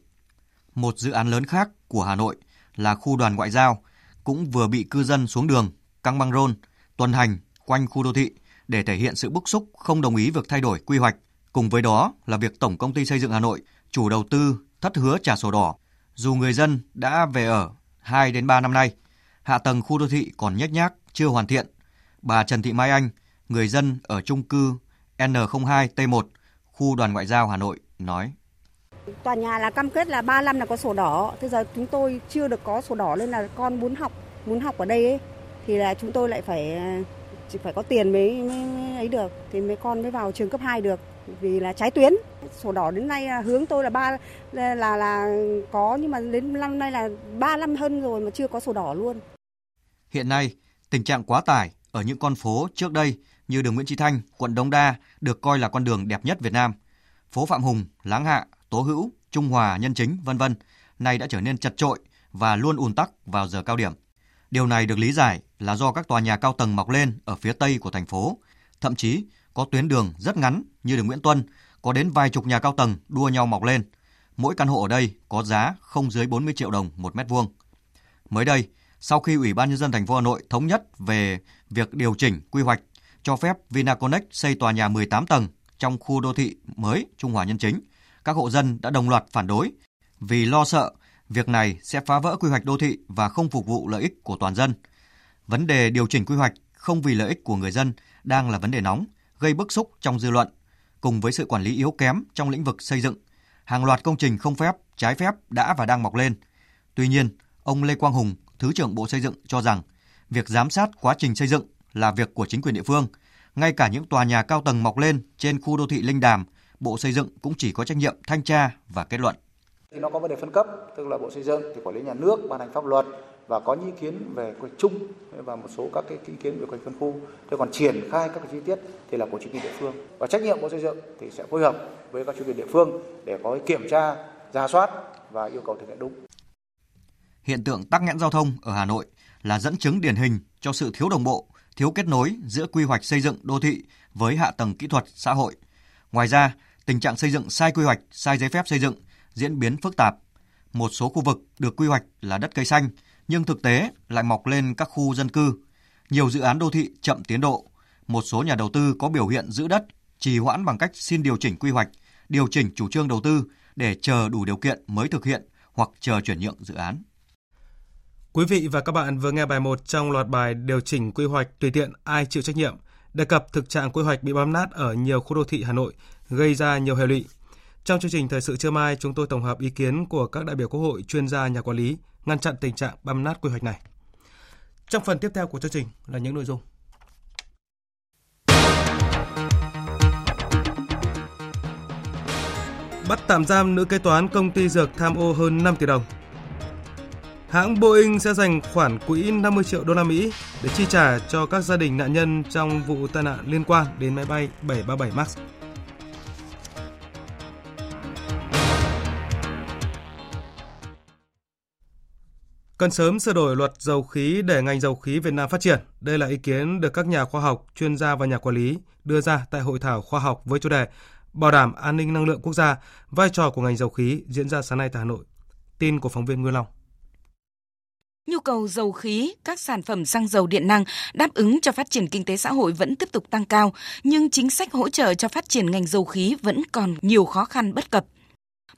Một dự án lớn khác của Hà Nội là khu đoàn ngoại giao cũng vừa bị cư dân xuống đường căng băng rôn tuần hành quanh khu đô thị để thể hiện sự bức xúc không đồng ý việc thay đổi quy hoạch. Cùng với đó là việc Tổng công ty xây dựng Hà Nội chủ đầu tư thất hứa trả sổ đỏ dù người dân đã về ở 2 đến 3 năm nay, hạ tầng khu đô thị còn nhếch nhác, chưa hoàn thiện. Bà Trần Thị Mai Anh, người dân ở chung cư N02 T1, khu đoàn ngoại giao Hà Nội nói. Tòa nhà là cam kết là 3 năm là có sổ đỏ, Thế giờ chúng tôi chưa được có sổ đỏ nên là con muốn học, muốn học ở đây ấy, thì là chúng tôi lại phải chỉ phải có tiền mới, mới, mới ấy được thì mấy con mới vào trường cấp 2 được vì là trái tuyến sổ đỏ đến nay à, hướng tôi là ba là, là là có nhưng mà đến năm nay là ba năm hơn rồi mà chưa có sổ đỏ luôn. Hiện nay, tình trạng quá tải ở những con phố trước đây như đường Nguyễn Chí Thanh, quận Đống Đa được coi là con đường đẹp nhất Việt Nam. Phố Phạm Hùng, Láng Hạ, Tố Hữu, Trung Hòa, Nhân Chính, vân vân, nay đã trở nên chật trội và luôn ùn tắc vào giờ cao điểm. Điều này được lý giải là do các tòa nhà cao tầng mọc lên ở phía tây của thành phố, thậm chí có tuyến đường rất ngắn như đường Nguyễn Tuân, có đến vài chục nhà cao tầng đua nhau mọc lên. Mỗi căn hộ ở đây có giá không dưới 40 triệu đồng một mét vuông. Mới đây, sau khi Ủy ban nhân dân thành phố Hà Nội thống nhất về việc điều chỉnh quy hoạch cho phép Vinaconex xây tòa nhà 18 tầng trong khu đô thị mới Trung Hòa Nhân Chính, các hộ dân đã đồng loạt phản đối vì lo sợ việc này sẽ phá vỡ quy hoạch đô thị và không phục vụ lợi ích của toàn dân. Vấn đề điều chỉnh quy hoạch không vì lợi ích của người dân đang là vấn đề nóng, gây bức xúc trong dư luận, cùng với sự quản lý yếu kém trong lĩnh vực xây dựng. Hàng loạt công trình không phép, trái phép đã và đang mọc lên. Tuy nhiên, ông Lê Quang Hùng, Thứ trưởng Bộ Xây dựng cho rằng việc giám sát quá trình xây dựng là việc của chính quyền địa phương. Ngay cả những tòa nhà cao tầng mọc lên trên khu đô thị Linh Đàm, Bộ Xây dựng cũng chỉ có trách nhiệm thanh tra và kết luận. Thì nó có vấn đề phân cấp, tức là Bộ Xây dựng thì quản lý nhà nước ban hành pháp luật và có những ý kiến về quy chung và một số các cái ý kiến về quy phân khu. Thế còn triển khai các cái chi tiết thì là của chính quyền địa phương. Và trách nhiệm Bộ Xây dựng thì sẽ phối hợp với các chính quyền địa phương để có kiểm tra, ra soát và yêu cầu thực hiện đúng. Hiện tượng tắc nghẽn giao thông ở Hà Nội là dẫn chứng điển hình cho sự thiếu đồng bộ, thiếu kết nối giữa quy hoạch xây dựng đô thị với hạ tầng kỹ thuật xã hội. Ngoài ra, tình trạng xây dựng sai quy hoạch, sai giấy phép xây dựng diễn biến phức tạp. Một số khu vực được quy hoạch là đất cây xanh, nhưng thực tế lại mọc lên các khu dân cư. Nhiều dự án đô thị chậm tiến độ. Một số nhà đầu tư có biểu hiện giữ đất, trì hoãn bằng cách xin điều chỉnh quy hoạch, điều chỉnh chủ trương đầu tư để chờ đủ điều kiện mới thực hiện hoặc chờ chuyển nhượng dự án. Quý vị và các bạn vừa nghe bài 1 trong loạt bài điều chỉnh quy hoạch tùy tiện ai chịu trách nhiệm, đề cập thực trạng quy hoạch bị bám nát ở nhiều khu đô thị Hà Nội, gây ra nhiều hệ lụy. Trong chương trình thời sự trưa mai, chúng tôi tổng hợp ý kiến của các đại biểu Quốc hội, chuyên gia, nhà quản lý ngăn chặn tình trạng băm nát quy hoạch này. Trong phần tiếp theo của chương trình là những nội dung. Bắt tạm giam nữ kế toán công ty dược tham ô hơn 5 tỷ đồng. Hãng Boeing sẽ dành khoản quỹ 50 triệu đô la Mỹ để chi trả cho các gia đình nạn nhân trong vụ tai nạn liên quan đến máy bay 737 MAX. Cần sớm sửa đổi luật dầu khí để ngành dầu khí Việt Nam phát triển. Đây là ý kiến được các nhà khoa học, chuyên gia và nhà quản lý đưa ra tại hội thảo khoa học với chủ đề Bảo đảm an ninh năng lượng quốc gia, vai trò của ngành dầu khí diễn ra sáng nay tại Hà Nội. Tin của phóng viên Nguyên Long. Nhu cầu dầu khí, các sản phẩm xăng dầu điện năng đáp ứng cho phát triển kinh tế xã hội vẫn tiếp tục tăng cao, nhưng chính sách hỗ trợ cho phát triển ngành dầu khí vẫn còn nhiều khó khăn bất cập.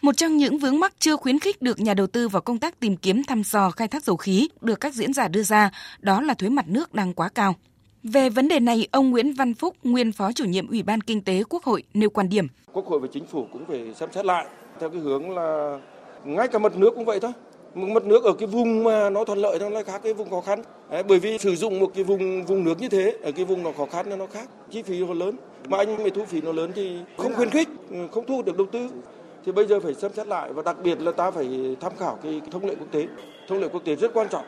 Một trong những vướng mắc chưa khuyến khích được nhà đầu tư vào công tác tìm kiếm thăm dò khai thác dầu khí được các diễn giả đưa ra, đó là thuế mặt nước đang quá cao. Về vấn đề này, ông Nguyễn Văn Phúc, nguyên Phó chủ nhiệm Ủy ban Kinh tế Quốc hội nêu quan điểm. Quốc hội và chính phủ cũng phải xem xét lại theo cái hướng là ngay cả mật nước cũng vậy thôi. Mật nước ở cái vùng mà nó thuận lợi nó lại khác cái vùng khó khăn. Đấy, bởi vì sử dụng một cái vùng vùng nước như thế ở cái vùng nó khó khăn nó khác, chi phí nó lớn. Mà anh mới thu phí nó lớn thì không khuyến khích, không thu được đầu tư thì bây giờ phải xem xét lại và đặc biệt là ta phải tham khảo cái thông lệ quốc tế. Thông lệ quốc tế rất quan trọng.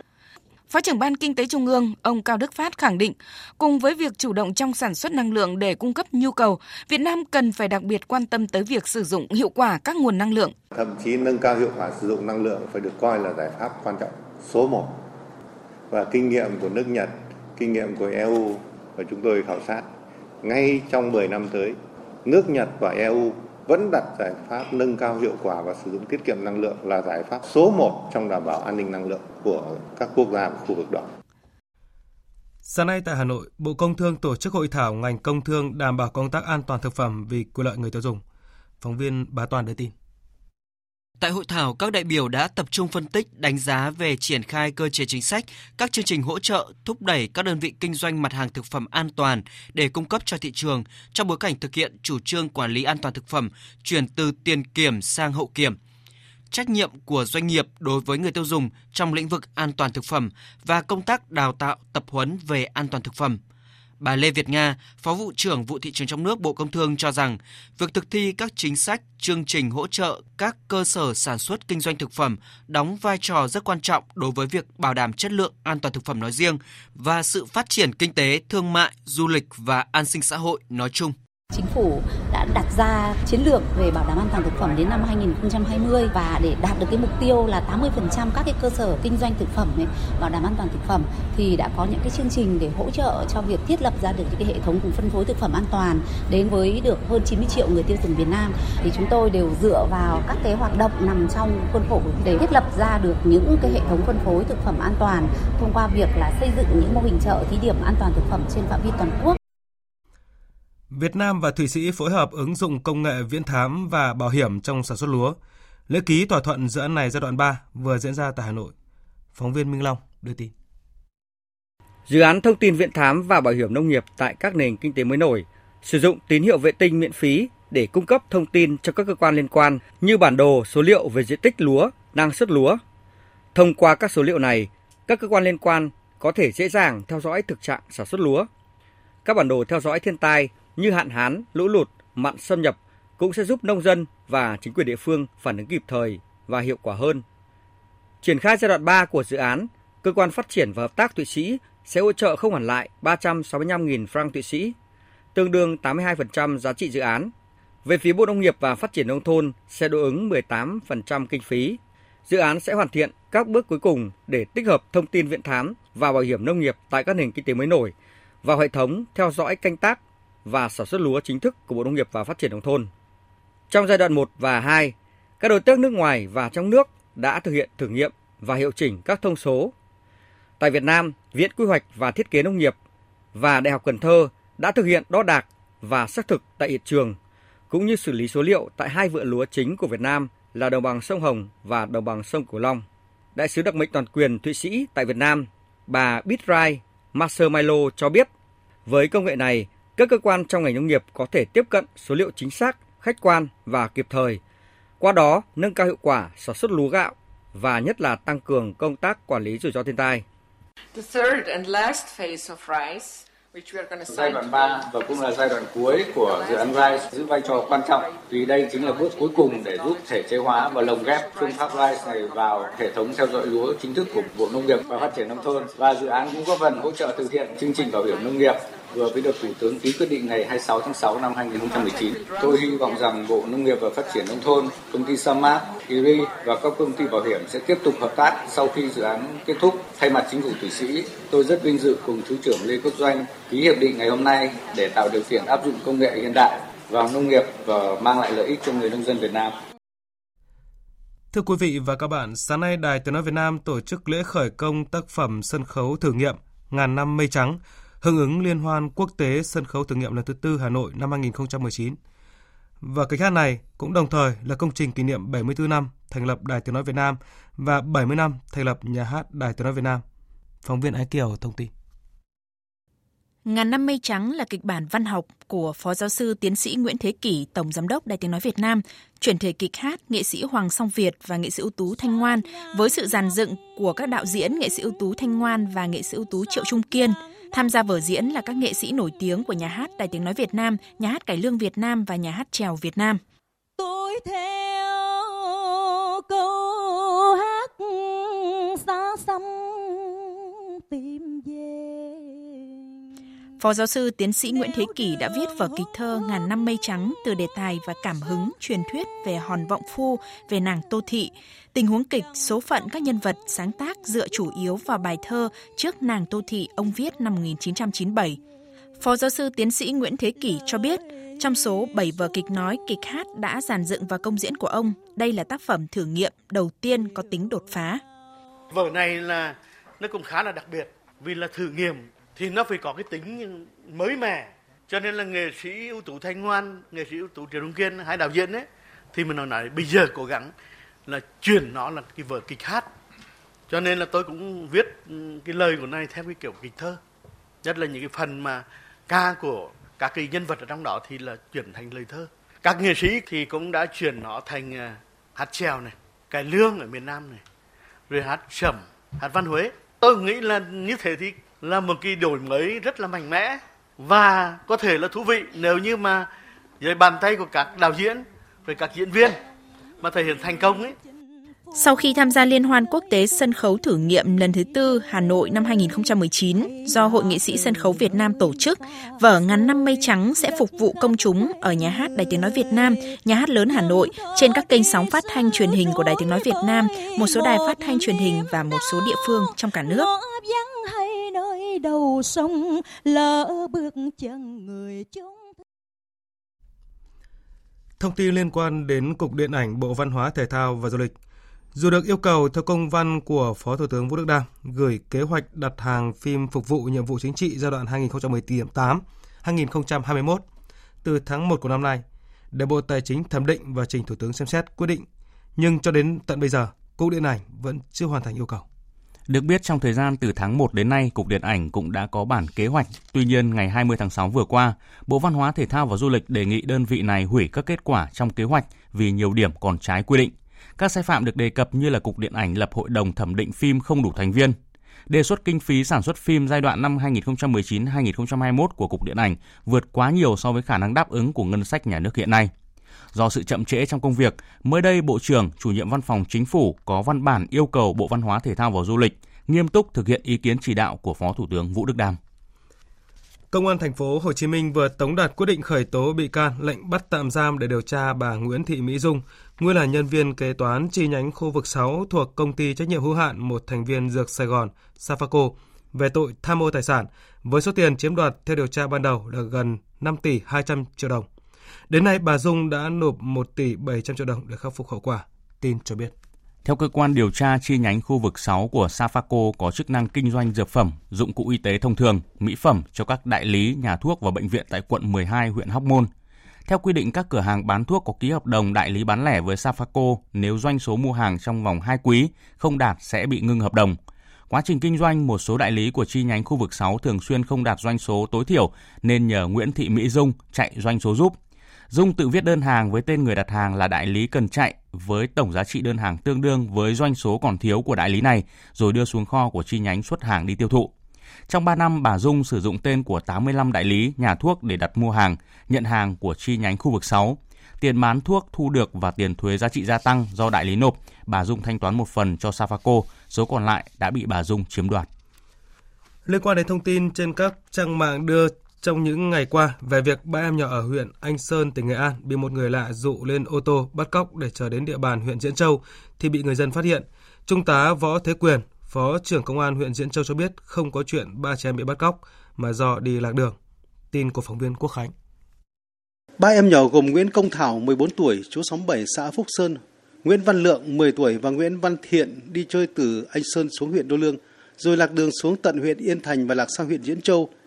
Phó trưởng Ban Kinh tế Trung ương, ông Cao Đức Phát khẳng định, cùng với việc chủ động trong sản xuất năng lượng để cung cấp nhu cầu, Việt Nam cần phải đặc biệt quan tâm tới việc sử dụng hiệu quả các nguồn năng lượng. Thậm chí nâng cao hiệu quả sử dụng năng lượng phải được coi là giải pháp quan trọng số 1. Và kinh nghiệm của nước Nhật, kinh nghiệm của EU và chúng tôi khảo sát ngay trong 10 năm tới, nước Nhật và EU vẫn đặt giải pháp nâng cao hiệu quả và sử dụng tiết kiệm năng lượng là giải pháp số 1 trong đảm bảo an ninh năng lượng của các quốc gia của khu vực đó. Sáng nay tại Hà Nội, Bộ Công Thương tổ chức hội thảo ngành công thương đảm bảo công tác an toàn thực phẩm vì quyền lợi người tiêu dùng. Phóng viên Bá Toàn đưa tin. Tại hội thảo, các đại biểu đã tập trung phân tích, đánh giá về triển khai cơ chế chính sách, các chương trình hỗ trợ, thúc đẩy các đơn vị kinh doanh mặt hàng thực phẩm an toàn để cung cấp cho thị trường trong bối cảnh thực hiện chủ trương quản lý an toàn thực phẩm chuyển từ tiền kiểm sang hậu kiểm. Trách nhiệm của doanh nghiệp đối với người tiêu dùng trong lĩnh vực an toàn thực phẩm và công tác đào tạo tập huấn về an toàn thực phẩm – Bà Lê Việt Nga, Phó vụ trưởng vụ thị trường trong nước Bộ Công Thương cho rằng, việc thực thi các chính sách, chương trình hỗ trợ các cơ sở sản xuất kinh doanh thực phẩm đóng vai trò rất quan trọng đối với việc bảo đảm chất lượng an toàn thực phẩm nói riêng và sự phát triển kinh tế, thương mại, du lịch và an sinh xã hội nói chung. Chính phủ đã đặt ra chiến lược về bảo đảm an toàn thực phẩm đến năm 2020 và để đạt được cái mục tiêu là 80% các cái cơ sở kinh doanh thực phẩm ấy, bảo đảm an toàn thực phẩm thì đã có những cái chương trình để hỗ trợ cho việc thiết lập ra được những cái hệ thống cùng phân phối thực phẩm an toàn đến với được hơn 90 triệu người tiêu dùng Việt Nam. Thì chúng tôi đều dựa vào các cái hoạt động nằm trong khuôn khổ để thiết lập ra được những cái hệ thống phân phối thực phẩm an toàn thông qua việc là xây dựng những mô hình chợ thí điểm an toàn thực phẩm trên phạm vi toàn quốc. Việt Nam và Thụy Sĩ phối hợp ứng dụng công nghệ viễn thám và bảo hiểm trong sản xuất lúa. Lễ ký thỏa thuận dự án này giai đoạn 3 vừa diễn ra tại Hà Nội. Phóng viên Minh Long đưa tin. Dự án thông tin viễn thám và bảo hiểm nông nghiệp tại các nền kinh tế mới nổi sử dụng tín hiệu vệ tinh miễn phí để cung cấp thông tin cho các cơ quan liên quan như bản đồ, số liệu về diện tích lúa, năng suất lúa. Thông qua các số liệu này, các cơ quan liên quan có thể dễ dàng theo dõi thực trạng sản xuất lúa. Các bản đồ theo dõi thiên tai như hạn hán, lũ lụt, mặn xâm nhập cũng sẽ giúp nông dân và chính quyền địa phương phản ứng kịp thời và hiệu quả hơn. Triển khai giai đoạn 3 của dự án, cơ quan phát triển và hợp tác Thụy Sĩ sẽ hỗ trợ không hoàn lại 365.000 franc Thụy Sĩ, tương đương 82% giá trị dự án. Về phía Bộ Nông nghiệp và Phát triển Nông thôn sẽ đối ứng 18% kinh phí. Dự án sẽ hoàn thiện các bước cuối cùng để tích hợp thông tin viện thám và bảo hiểm nông nghiệp tại các nền kinh tế mới nổi vào hệ thống theo dõi canh tác và sản xuất lúa chính thức của Bộ Nông nghiệp và Phát triển Nông thôn. Trong giai đoạn 1 và 2, các đối tác nước ngoài và trong nước đã thực hiện thử nghiệm và hiệu chỉnh các thông số. Tại Việt Nam, Viện Quy hoạch và Thiết kế Nông nghiệp và Đại học Cần Thơ đã thực hiện đo đạc và xác thực tại hiện trường, cũng như xử lý số liệu tại hai vựa lúa chính của Việt Nam là đồng bằng sông Hồng và đồng bằng sông Cửu Long. Đại sứ đặc mệnh toàn quyền Thụy Sĩ tại Việt Nam, bà Bitrai Masermilo cho biết, với công nghệ này, các cơ quan trong ngành nông nghiệp có thể tiếp cận số liệu chính xác, khách quan và kịp thời, qua đó nâng cao hiệu quả sản xuất lúa gạo và nhất là tăng cường công tác quản lý rủi ro thiên tai. Giai đoạn 3 và cũng là giai đoạn cuối của dự án RISE giữ vai trò quan trọng. Vì đây chính là bước cuối cùng để giúp thể chế hóa và lồng ghép phương pháp RISE này vào hệ thống theo dõi lúa chính thức của Bộ Nông nghiệp và Phát triển Nông thôn. Và dự án cũng có phần hỗ trợ thực hiện chương trình bảo hiểm nông nghiệp vừa mới được Thủ tướng ký quyết định ngày 26 tháng 6 năm 2019. Tôi hy vọng rằng Bộ Nông nghiệp và Phát triển Nông thôn, công ty Samat, IRI và các công ty bảo hiểm sẽ tiếp tục hợp tác sau khi dự án kết thúc. Thay mặt chính phủ Thụy Sĩ, tôi rất vinh dự cùng Thứ trưởng Lê Quốc Doanh ký hiệp định ngày hôm nay để tạo điều kiện áp dụng công nghệ hiện đại vào nông nghiệp và mang lại lợi ích cho người nông dân Việt Nam. Thưa quý vị và các bạn, sáng nay Đài Tiếng Nói Việt Nam tổ chức lễ khởi công tác phẩm sân khấu thử nghiệm Ngàn năm mây trắng hưởng ứng Liên hoan quốc tế sân khấu thử nghiệm lần thứ tư Hà Nội năm 2019. Và kịch hát này cũng đồng thời là công trình kỷ niệm 74 năm thành lập Đài Tiếng Nói Việt Nam và 70 năm thành lập Nhà hát Đài Tiếng Nói Việt Nam. Phóng viên Ái Kiều thông tin. Ngàn năm mây trắng là kịch bản văn học của Phó Giáo sư Tiến sĩ Nguyễn Thế Kỷ, Tổng Giám đốc Đài Tiếng Nói Việt Nam, chuyển thể kịch hát nghệ sĩ Hoàng Song Việt và nghệ sĩ ưu tú Thanh Ngoan với sự giàn dựng của các đạo diễn nghệ sĩ ưu tú Thanh Ngoan và nghệ sĩ ưu tú Triệu Trung Kiên. Tham gia vở diễn là các nghệ sĩ nổi tiếng của nhà hát Đài Tiếng Nói Việt Nam, nhà hát Cải Lương Việt Nam và nhà hát Trèo Việt Nam. Tôi theo Phó giáo sư tiến sĩ Nguyễn Thế Kỷ đã viết vở kịch thơ Ngàn năm mây trắng từ đề tài và cảm hứng truyền thuyết về hòn vọng phu, về nàng Tô Thị. Tình huống kịch, số phận các nhân vật sáng tác dựa chủ yếu vào bài thơ trước nàng Tô Thị ông viết năm 1997. Phó giáo sư tiến sĩ Nguyễn Thế Kỷ cho biết, trong số 7 vở kịch nói, kịch hát đã giàn dựng và công diễn của ông, đây là tác phẩm thử nghiệm đầu tiên có tính đột phá. Vở này là nó cũng khá là đặc biệt vì là thử nghiệm thì nó phải có cái tính mới mẻ. Cho nên là nghệ sĩ ưu tú thanh ngoan nghệ sĩ ưu tú triệu trung kiên hai đạo diễn ấy thì mình nói, nói bây giờ cố gắng là chuyển nó là cái vở kịch hát. Cho nên là tôi cũng viết ừ, cái lời của này theo cái kiểu kịch thơ. Nhất là những cái phần mà ca của các cái nhân vật ở trong đó thì là chuyển thành lời thơ. Các nghệ sĩ thì cũng đã chuyển nó thành à, hát trèo này cải lương ở miền nam này rồi hát sẩm hát văn huế. Tôi nghĩ là như thế thì là một cái đổi mới rất là mạnh mẽ và có thể là thú vị nếu như mà dưới bàn tay của các đạo diễn về các diễn viên mà thể hiện thành công ấy sau khi tham gia Liên hoan quốc tế sân khấu thử nghiệm lần thứ tư Hà Nội năm 2019 do Hội nghệ sĩ sân khấu Việt Nam tổ chức, vở Ngắn năm mây trắng sẽ phục vụ công chúng ở nhà hát Đài tiếng nói Việt Nam, nhà hát lớn Hà Nội, trên các kênh sóng phát thanh truyền hình của Đài tiếng nói Việt Nam, một số đài phát thanh truyền hình và một số địa phương trong cả nước. đầu sông lỡ bước chân người chúng Thông tin liên quan đến Cục Điện ảnh Bộ Văn hóa Thể thao và Du lịch – dù được yêu cầu theo công văn của Phó Thủ tướng Vũ Đức Đam gửi kế hoạch đặt hàng phim phục vụ nhiệm vụ chính trị giai đoạn 2018-2021 từ tháng 1 của năm nay để Bộ Tài chính thẩm định và trình Thủ tướng xem xét quyết định, nhưng cho đến tận bây giờ, Cục Điện ảnh vẫn chưa hoàn thành yêu cầu. Được biết trong thời gian từ tháng 1 đến nay, Cục Điện ảnh cũng đã có bản kế hoạch. Tuy nhiên, ngày 20 tháng 6 vừa qua, Bộ Văn hóa Thể thao và Du lịch đề nghị đơn vị này hủy các kết quả trong kế hoạch vì nhiều điểm còn trái quy định. Các sai phạm được đề cập như là Cục Điện ảnh lập hội đồng thẩm định phim không đủ thành viên, đề xuất kinh phí sản xuất phim giai đoạn năm 2019-2021 của Cục Điện ảnh vượt quá nhiều so với khả năng đáp ứng của ngân sách nhà nước hiện nay. Do sự chậm trễ trong công việc, mới đây Bộ trưởng, chủ nhiệm văn phòng chính phủ có văn bản yêu cầu Bộ Văn hóa Thể thao và Du lịch nghiêm túc thực hiện ý kiến chỉ đạo của Phó Thủ tướng Vũ Đức Đam. Công an thành phố Hồ Chí Minh vừa tống đạt quyết định khởi tố bị can, lệnh bắt tạm giam để điều tra bà Nguyễn Thị Mỹ Dung, nguyên là nhân viên kế toán chi nhánh khu vực 6 thuộc công ty trách nhiệm hữu hạn một thành viên dược Sài Gòn Safaco về tội tham ô tài sản với số tiền chiếm đoạt theo điều tra ban đầu là gần 5 tỷ 200 triệu đồng. Đến nay bà Dung đã nộp 1 tỷ 700 triệu đồng để khắc phục hậu quả. Tin cho biết. Theo cơ quan điều tra chi nhánh khu vực 6 của Safaco có chức năng kinh doanh dược phẩm, dụng cụ y tế thông thường, mỹ phẩm cho các đại lý, nhà thuốc và bệnh viện tại quận 12 huyện Hóc Môn. Theo quy định, các cửa hàng bán thuốc có ký hợp đồng đại lý bán lẻ với Safaco nếu doanh số mua hàng trong vòng 2 quý không đạt sẽ bị ngưng hợp đồng. Quá trình kinh doanh, một số đại lý của chi nhánh khu vực 6 thường xuyên không đạt doanh số tối thiểu nên nhờ Nguyễn Thị Mỹ Dung chạy doanh số giúp. Dung tự viết đơn hàng với tên người đặt hàng là đại lý cần chạy với tổng giá trị đơn hàng tương đương với doanh số còn thiếu của đại lý này rồi đưa xuống kho của chi nhánh xuất hàng đi tiêu thụ. Trong 3 năm, bà Dung sử dụng tên của 85 đại lý, nhà thuốc để đặt mua hàng, nhận hàng của chi nhánh khu vực 6. Tiền bán thuốc thu được và tiền thuế giá trị gia tăng do đại lý nộp, bà Dung thanh toán một phần cho Safaco, số còn lại đã bị bà Dung chiếm đoạt. Liên quan đến thông tin trên các trang mạng đưa trong những ngày qua về việc ba em nhỏ ở huyện Anh Sơn, tỉnh Nghệ An bị một người lạ dụ lên ô tô bắt cóc để trở đến địa bàn huyện Diễn Châu thì bị người dân phát hiện. Trung tá Võ Thế Quyền, Phó trưởng Công an huyện Diễn Châu cho biết không có chuyện ba trẻ em bị bắt cóc mà do đi lạc đường. Tin của phóng viên Quốc Khánh. Ba em nhỏ gồm Nguyễn Công Thảo 14 tuổi, chú xóm 7 xã Phúc Sơn, Nguyễn Văn Lượng 10 tuổi và Nguyễn Văn Thiện đi chơi từ Anh Sơn xuống huyện Đô Lương, rồi lạc đường xuống tận huyện Yên Thành và lạc sang huyện Diễn Châu –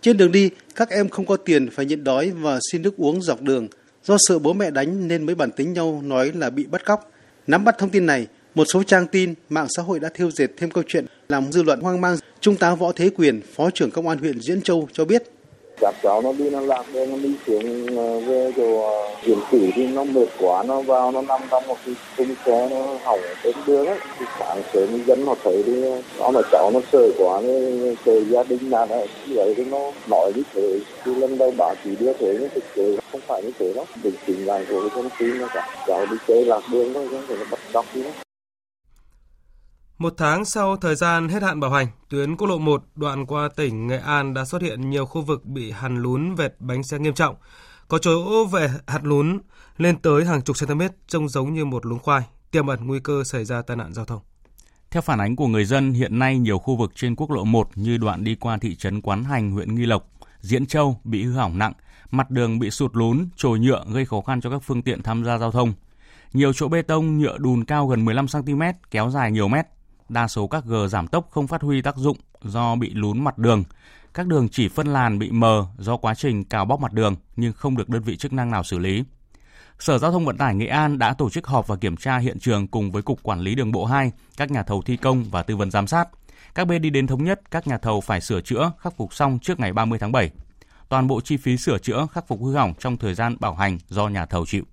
trên đường đi, các em không có tiền phải nhịn đói và xin nước uống dọc đường. Do sợ bố mẹ đánh nên mới bản tính nhau nói là bị bắt cóc. Nắm bắt thông tin này, một số trang tin, mạng xã hội đã thiêu dệt thêm câu chuyện làm dư luận hoang mang. Trung tá Võ Thế Quyền, Phó trưởng Công an huyện Diễn Châu cho biết. Các cháu nó đi nó lạc đây nó đi xuống ờ, về chỗ ờ, chuyển tử thì nó mệt quá nó vào nó nằm trong một cái khung xe nó hỏng trên đường ấy. Thì sáng sớm dân họ thấy thì ờ, nó là cháu nó sợ quá nó sợ gia đình là đấy vậy thì nó nói như thế. Thì lần đầu bà chỉ đưa thế nhưng thực sự không phải như thế đó đừng chỉnh lại rồi cái thông tin nó cả. Cháu đi chơi lạc đường thôi chứ không bắt đọc đi đó một tháng sau thời gian hết hạn bảo hành, tuyến quốc lộ 1 đoạn qua tỉnh Nghệ An đã xuất hiện nhiều khu vực bị hằn lún vệt bánh xe nghiêm trọng. Có chỗ về hạt lún lên tới hàng chục cm trông giống như một lún khoai, tiềm ẩn nguy cơ xảy ra tai nạn giao thông. Theo phản ánh của người dân, hiện nay nhiều khu vực trên quốc lộ 1 như đoạn đi qua thị trấn Quán Hành, huyện Nghi Lộc, Diễn Châu bị hư hỏng nặng, mặt đường bị sụt lún, trồi nhựa gây khó khăn cho các phương tiện tham gia giao thông. Nhiều chỗ bê tông nhựa đùn cao gần 15 cm, kéo dài nhiều mét. Đa số các gờ giảm tốc không phát huy tác dụng do bị lún mặt đường. Các đường chỉ phân làn bị mờ do quá trình cào bóc mặt đường nhưng không được đơn vị chức năng nào xử lý. Sở Giao thông Vận tải Nghệ An đã tổ chức họp và kiểm tra hiện trường cùng với Cục Quản lý Đường bộ 2, các nhà thầu thi công và tư vấn giám sát. Các bên đi đến thống nhất các nhà thầu phải sửa chữa, khắc phục xong trước ngày 30 tháng 7. Toàn bộ chi phí sửa chữa, khắc phục hư hỏng trong thời gian bảo hành do nhà thầu chịu.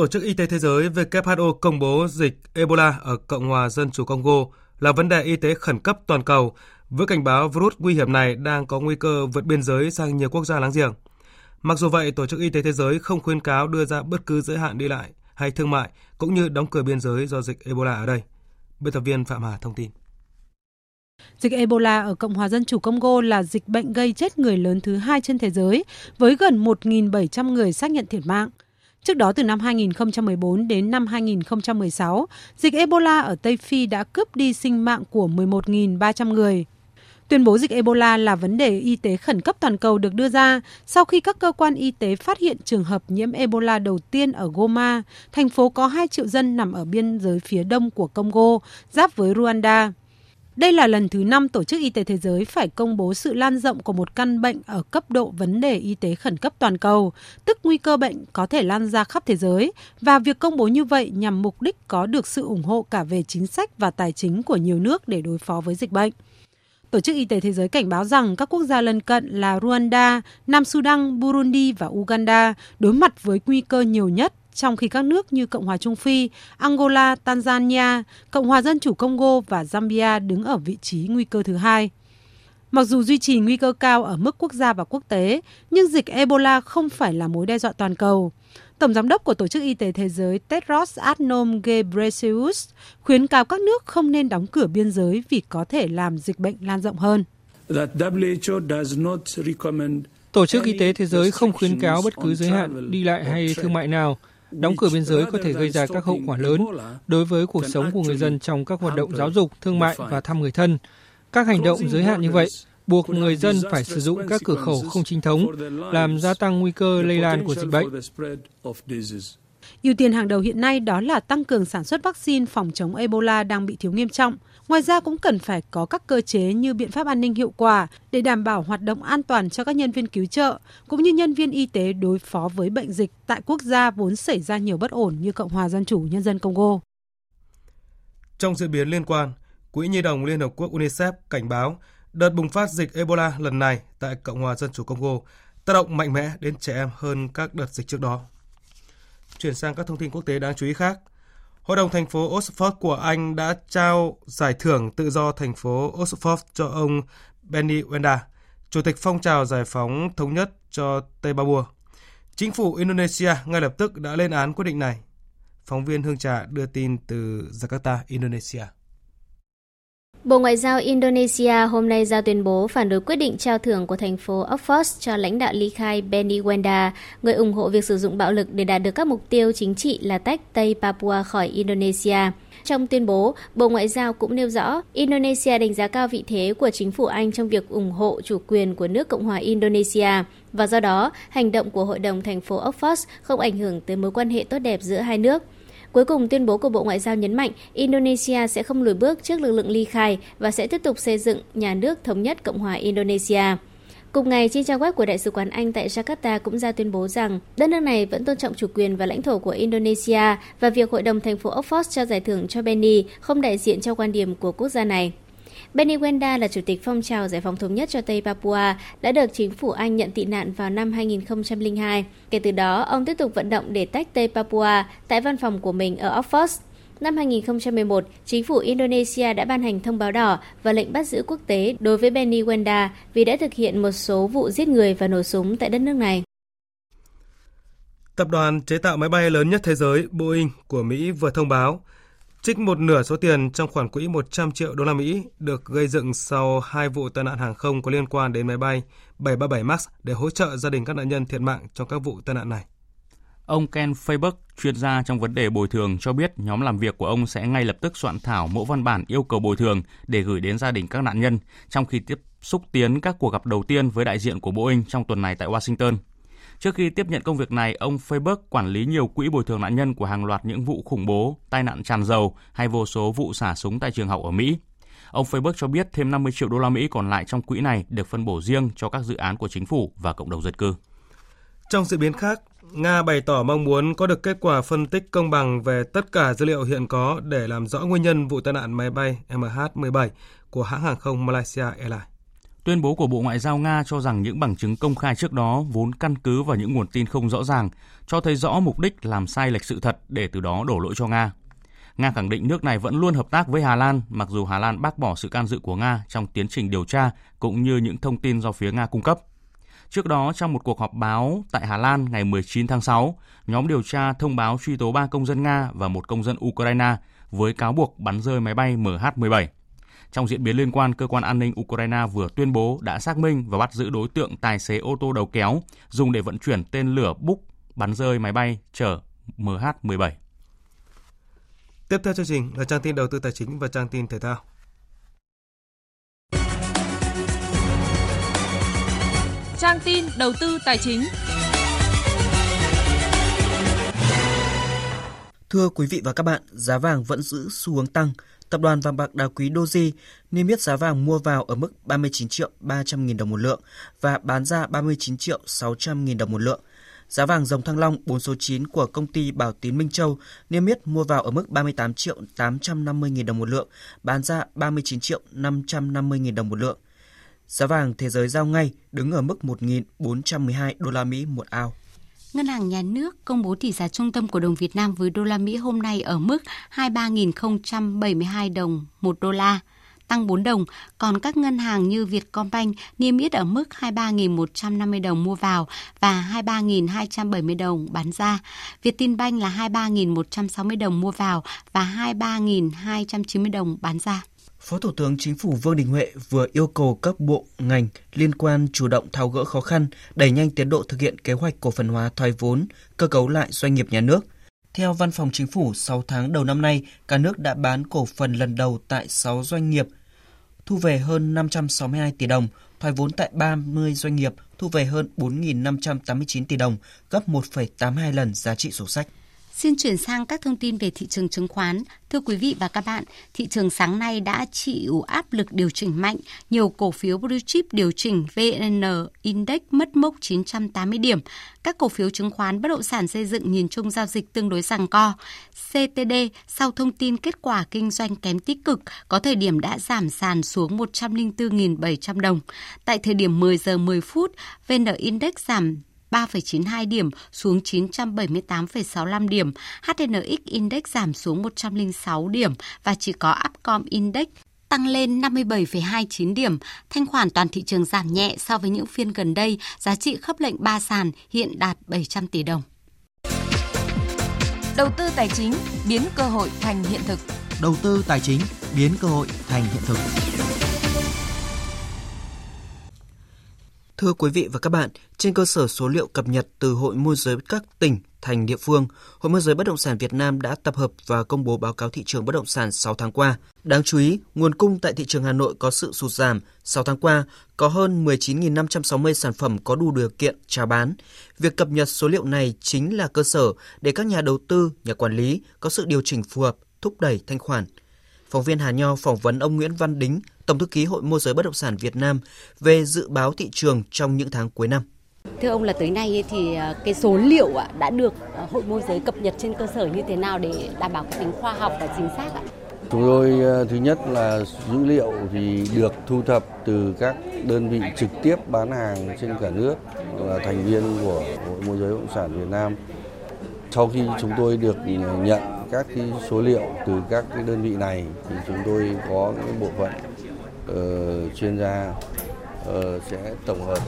Tổ chức Y tế Thế giới WHO công bố dịch Ebola ở Cộng hòa Dân chủ Congo là vấn đề y tế khẩn cấp toàn cầu, với cảnh báo virus nguy hiểm này đang có nguy cơ vượt biên giới sang nhiều quốc gia láng giềng. Mặc dù vậy, Tổ chức Y tế Thế giới không khuyên cáo đưa ra bất cứ giới hạn đi lại hay thương mại, cũng như đóng cửa biên giới do dịch Ebola ở đây. Biên tập viên Phạm Hà thông tin. Dịch Ebola ở Cộng hòa Dân chủ Congo là dịch bệnh gây chết người lớn thứ hai trên thế giới, với gần 1.700 người xác nhận thiệt mạng. Trước đó từ năm 2014 đến năm 2016, dịch Ebola ở Tây Phi đã cướp đi sinh mạng của 11.300 người. Tuyên bố dịch Ebola là vấn đề y tế khẩn cấp toàn cầu được đưa ra sau khi các cơ quan y tế phát hiện trường hợp nhiễm Ebola đầu tiên ở Goma, thành phố có 2 triệu dân nằm ở biên giới phía đông của Congo, giáp với Rwanda. Đây là lần thứ năm Tổ chức Y tế Thế giới phải công bố sự lan rộng của một căn bệnh ở cấp độ vấn đề y tế khẩn cấp toàn cầu, tức nguy cơ bệnh có thể lan ra khắp thế giới, và việc công bố như vậy nhằm mục đích có được sự ủng hộ cả về chính sách và tài chính của nhiều nước để đối phó với dịch bệnh. Tổ chức Y tế Thế giới cảnh báo rằng các quốc gia lân cận là Rwanda, Nam Sudan, Burundi và Uganda đối mặt với nguy cơ nhiều nhất trong khi các nước như Cộng hòa Trung Phi, Angola, Tanzania, Cộng hòa Dân chủ Congo và Zambia đứng ở vị trí nguy cơ thứ hai. Mặc dù duy trì nguy cơ cao ở mức quốc gia và quốc tế, nhưng dịch Ebola không phải là mối đe dọa toàn cầu. Tổng giám đốc của Tổ chức Y tế Thế giới Tedros Adhanom Ghebreyesus khuyến cáo các nước không nên đóng cửa biên giới vì có thể làm dịch bệnh lan rộng hơn. Tổ chức Y tế Thế giới không khuyến cáo bất cứ giới hạn đi lại hay thương mại nào Đóng cửa biên giới có thể gây ra các hậu quả lớn đối với cuộc sống của người dân trong các hoạt động giáo dục, thương mại và thăm người thân. Các hành động giới hạn như vậy buộc người dân phải sử dụng các cửa khẩu không chính thống, làm gia tăng nguy cơ lây lan của dịch bệnh. Ưu tiên hàng đầu hiện nay đó là tăng cường sản xuất vaccine phòng chống Ebola đang bị thiếu nghiêm trọng. Ngoài ra cũng cần phải có các cơ chế như biện pháp an ninh hiệu quả để đảm bảo hoạt động an toàn cho các nhân viên cứu trợ cũng như nhân viên y tế đối phó với bệnh dịch tại quốc gia vốn xảy ra nhiều bất ổn như Cộng hòa Dân chủ Nhân dân Congo. Trong diễn biến liên quan, Quỹ Nhi đồng Liên Hợp Quốc UNICEF cảnh báo đợt bùng phát dịch Ebola lần này tại Cộng hòa Dân chủ Congo tác động mạnh mẽ đến trẻ em hơn các đợt dịch trước đó. Chuyển sang các thông tin quốc tế đáng chú ý khác. Hội đồng thành phố Oxford của Anh đã trao giải thưởng tự do thành phố Oxford cho ông Benny Wenda, Chủ tịch phong trào giải phóng thống nhất cho Tây Babua. Chính phủ Indonesia ngay lập tức đã lên án quyết định này. Phóng viên Hương Trà đưa tin từ Jakarta, Indonesia. Bộ Ngoại giao Indonesia hôm nay ra tuyên bố phản đối quyết định trao thưởng của thành phố Oxford cho lãnh đạo ly khai Benny Wenda, người ủng hộ việc sử dụng bạo lực để đạt được các mục tiêu chính trị là tách Tây Papua khỏi Indonesia. Trong tuyên bố, Bộ Ngoại giao cũng nêu rõ Indonesia đánh giá cao vị thế của chính phủ Anh trong việc ủng hộ chủ quyền của nước Cộng hòa Indonesia và do đó, hành động của Hội đồng thành phố Oxford không ảnh hưởng tới mối quan hệ tốt đẹp giữa hai nước. Cuối cùng, tuyên bố của Bộ Ngoại giao nhấn mạnh Indonesia sẽ không lùi bước trước lực lượng ly khai và sẽ tiếp tục xây dựng nhà nước thống nhất Cộng hòa Indonesia. Cùng ngày, trên trang web của Đại sứ quán Anh tại Jakarta cũng ra tuyên bố rằng đất nước này vẫn tôn trọng chủ quyền và lãnh thổ của Indonesia và việc Hội đồng thành phố Oxford trao giải thưởng cho Benny không đại diện cho quan điểm của quốc gia này. Benny Wenda là chủ tịch phong trào giải phóng thống nhất cho Tây Papua, đã được chính phủ Anh nhận tị nạn vào năm 2002. Kể từ đó, ông tiếp tục vận động để tách Tây Papua tại văn phòng của mình ở Oxford. Năm 2011, chính phủ Indonesia đã ban hành thông báo đỏ và lệnh bắt giữ quốc tế đối với Benny Wenda vì đã thực hiện một số vụ giết người và nổ súng tại đất nước này. Tập đoàn chế tạo máy bay lớn nhất thế giới Boeing của Mỹ vừa thông báo trích một nửa số tiền trong khoản quỹ 100 triệu đô la Mỹ được gây dựng sau hai vụ tai nạn hàng không có liên quan đến máy bay 737 MAX để hỗ trợ gia đình các nạn nhân thiệt mạng trong các vụ tai nạn này. Ông Ken Feiberg, chuyên gia trong vấn đề bồi thường cho biết nhóm làm việc của ông sẽ ngay lập tức soạn thảo mẫu văn bản yêu cầu bồi thường để gửi đến gia đình các nạn nhân trong khi tiếp xúc tiến các cuộc gặp đầu tiên với đại diện của Boeing trong tuần này tại Washington. Trước khi tiếp nhận công việc này, ông Facebook quản lý nhiều quỹ bồi thường nạn nhân của hàng loạt những vụ khủng bố, tai nạn tràn dầu hay vô số vụ xả súng tại trường học ở Mỹ. Ông Facebook cho biết thêm 50 triệu đô la Mỹ còn lại trong quỹ này được phân bổ riêng cho các dự án của chính phủ và cộng đồng dân cư. Trong diễn biến khác, Nga bày tỏ mong muốn có được kết quả phân tích công bằng về tất cả dữ liệu hiện có để làm rõ nguyên nhân vụ tai nạn máy bay MH17 của hãng hàng không Malaysia Airlines. Tuyên bố của Bộ Ngoại giao Nga cho rằng những bằng chứng công khai trước đó vốn căn cứ vào những nguồn tin không rõ ràng, cho thấy rõ mục đích làm sai lệch sự thật để từ đó đổ lỗi cho Nga. Nga khẳng định nước này vẫn luôn hợp tác với Hà Lan, mặc dù Hà Lan bác bỏ sự can dự của Nga trong tiến trình điều tra cũng như những thông tin do phía Nga cung cấp. Trước đó, trong một cuộc họp báo tại Hà Lan ngày 19 tháng 6, nhóm điều tra thông báo truy tố 3 công dân Nga và một công dân Ukraine với cáo buộc bắn rơi máy bay MH17. Trong diễn biến liên quan, cơ quan an ninh Ukraine vừa tuyên bố đã xác minh và bắt giữ đối tượng tài xế ô tô đầu kéo dùng để vận chuyển tên lửa Buk bắn rơi máy bay chở MH17. Tiếp theo chương trình là trang tin đầu tư tài chính và trang tin thể thao. Trang tin đầu tư tài chính. Thưa quý vị và các bạn, giá vàng vẫn giữ xu hướng tăng. Tập đoàn vàng bạc đá quý Doji niêm yết giá vàng mua vào ở mức 39 triệu 300 nghìn đồng một lượng và bán ra 39 triệu 600 nghìn đồng một lượng. Giá vàng dòng thăng long 4 số 9 của công ty Bảo Tín Minh Châu niêm yết mua vào ở mức 38 triệu 850 nghìn đồng một lượng, bán ra 39 triệu 550 nghìn đồng một lượng. Giá vàng thế giới giao ngay đứng ở mức 1.412 đô la Mỹ một ao. Ngân hàng Nhà nước công bố tỷ giá trung tâm của đồng Việt Nam với đô la Mỹ hôm nay ở mức 23.072 đồng 1 đô la, tăng 4 đồng, còn các ngân hàng như Vietcombank niêm yết ở mức 23.150 đồng mua vào và 23.270 đồng bán ra. Vietinbank là 23.160 đồng mua vào và 23.290 đồng bán ra. Phó Thủ tướng Chính phủ Vương Đình Huệ vừa yêu cầu các bộ, ngành liên quan chủ động tháo gỡ khó khăn, đẩy nhanh tiến độ thực hiện kế hoạch cổ phần hóa thoái vốn, cơ cấu lại doanh nghiệp nhà nước. Theo Văn phòng Chính phủ, 6 tháng đầu năm nay, cả nước đã bán cổ phần lần đầu tại 6 doanh nghiệp, thu về hơn 562 tỷ đồng, thoái vốn tại 30 doanh nghiệp, thu về hơn 4.589 tỷ đồng, gấp 1,82 lần giá trị sổ sách. Xin chuyển sang các thông tin về thị trường chứng khoán. Thưa quý vị và các bạn, thị trường sáng nay đã chịu áp lực điều chỉnh mạnh. Nhiều cổ phiếu blue chip điều chỉnh VN Index mất mốc 980 điểm. Các cổ phiếu chứng khoán bất động sản xây dựng nhìn chung giao dịch tương đối rằng co. CTD sau thông tin kết quả kinh doanh kém tích cực có thời điểm đã giảm sàn xuống 104.700 đồng. Tại thời điểm 10 giờ 10 phút, VN Index giảm 3,92 điểm xuống 978,65 điểm, HNX Index giảm xuống 106 điểm và chỉ có Upcom Index tăng lên 57,29 điểm. Thanh khoản toàn thị trường giảm nhẹ so với những phiên gần đây, giá trị khớp lệnh 3 sàn hiện đạt 700 tỷ đồng. Đầu tư tài chính biến cơ hội thành hiện thực. Đầu tư tài chính biến cơ hội thành hiện thực. Thưa quý vị và các bạn, trên cơ sở số liệu cập nhật từ Hội môi giới các tỉnh, thành địa phương, Hội môi giới bất động sản Việt Nam đã tập hợp và công bố báo cáo thị trường bất động sản 6 tháng qua. Đáng chú ý, nguồn cung tại thị trường Hà Nội có sự sụt giảm. 6 tháng qua, có hơn 19.560 sản phẩm có đủ điều kiện chào bán. Việc cập nhật số liệu này chính là cơ sở để các nhà đầu tư, nhà quản lý có sự điều chỉnh phù hợp, thúc đẩy thanh khoản. Phóng viên Hà Nho phỏng vấn ông Nguyễn Văn Đính, Tổng thư ký Hội môi giới bất động sản Việt Nam về dự báo thị trường trong những tháng cuối năm. Thưa ông là tới nay thì à, cái số liệu đã được à, hội môi giới cập nhật trên cơ sở như thế nào để đảm bảo cái tính khoa học và chính xác ạ? Chúng tôi à, thứ nhất là dữ liệu thì được thu thập từ các đơn vị trực tiếp bán hàng trên cả nước là thành viên của Hội môi giới bất động sản Việt Nam. Sau khi chúng tôi được nhận các cái số liệu từ các cái đơn vị này thì chúng tôi có cái bộ phận uh, chuyên gia uh, sẽ tổng hợp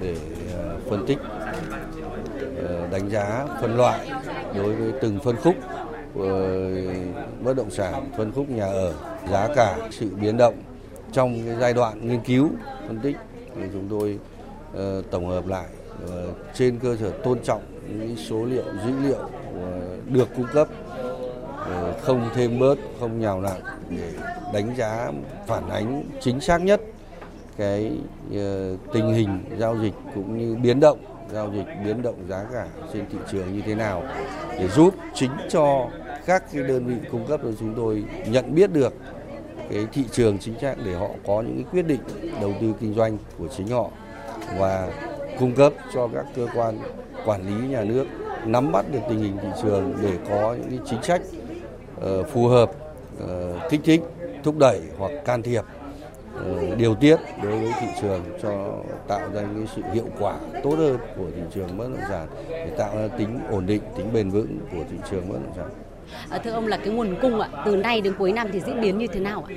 để uh, phân tích uh, đánh giá phân loại đối với từng phân khúc uh, bất động sản phân khúc nhà ở giá cả sự biến động trong cái giai đoạn nghiên cứu phân tích. Thì chúng tôi uh, tổng hợp lại uh, trên cơ sở tôn trọng những số liệu dữ liệu uh, được cung cấp Ờ, không thêm bớt, không nhào nặng để đánh giá, phản ánh chính xác nhất cái ờ, tình hình giao dịch cũng như biến động, giao dịch biến động giá cả trên thị trường như thế nào để giúp chính cho các cái đơn vị cung cấp cho chúng tôi nhận biết được cái thị trường chính xác để họ có những cái quyết định đầu tư kinh doanh của chính họ và cung cấp cho các cơ quan quản lý nhà nước, nắm bắt được tình hình thị trường để có những cái chính sách phù hợp uh, kích thích thúc đẩy hoặc can thiệp uh, điều tiết đối với thị trường cho tạo ra những sự hiệu quả tốt hơn của thị trường bất động sản để tạo ra tính ổn định tính bền vững của thị trường bất động sản À, thưa ông là cái nguồn cung ạ, từ nay đến cuối năm thì diễn biến như thế nào ạ?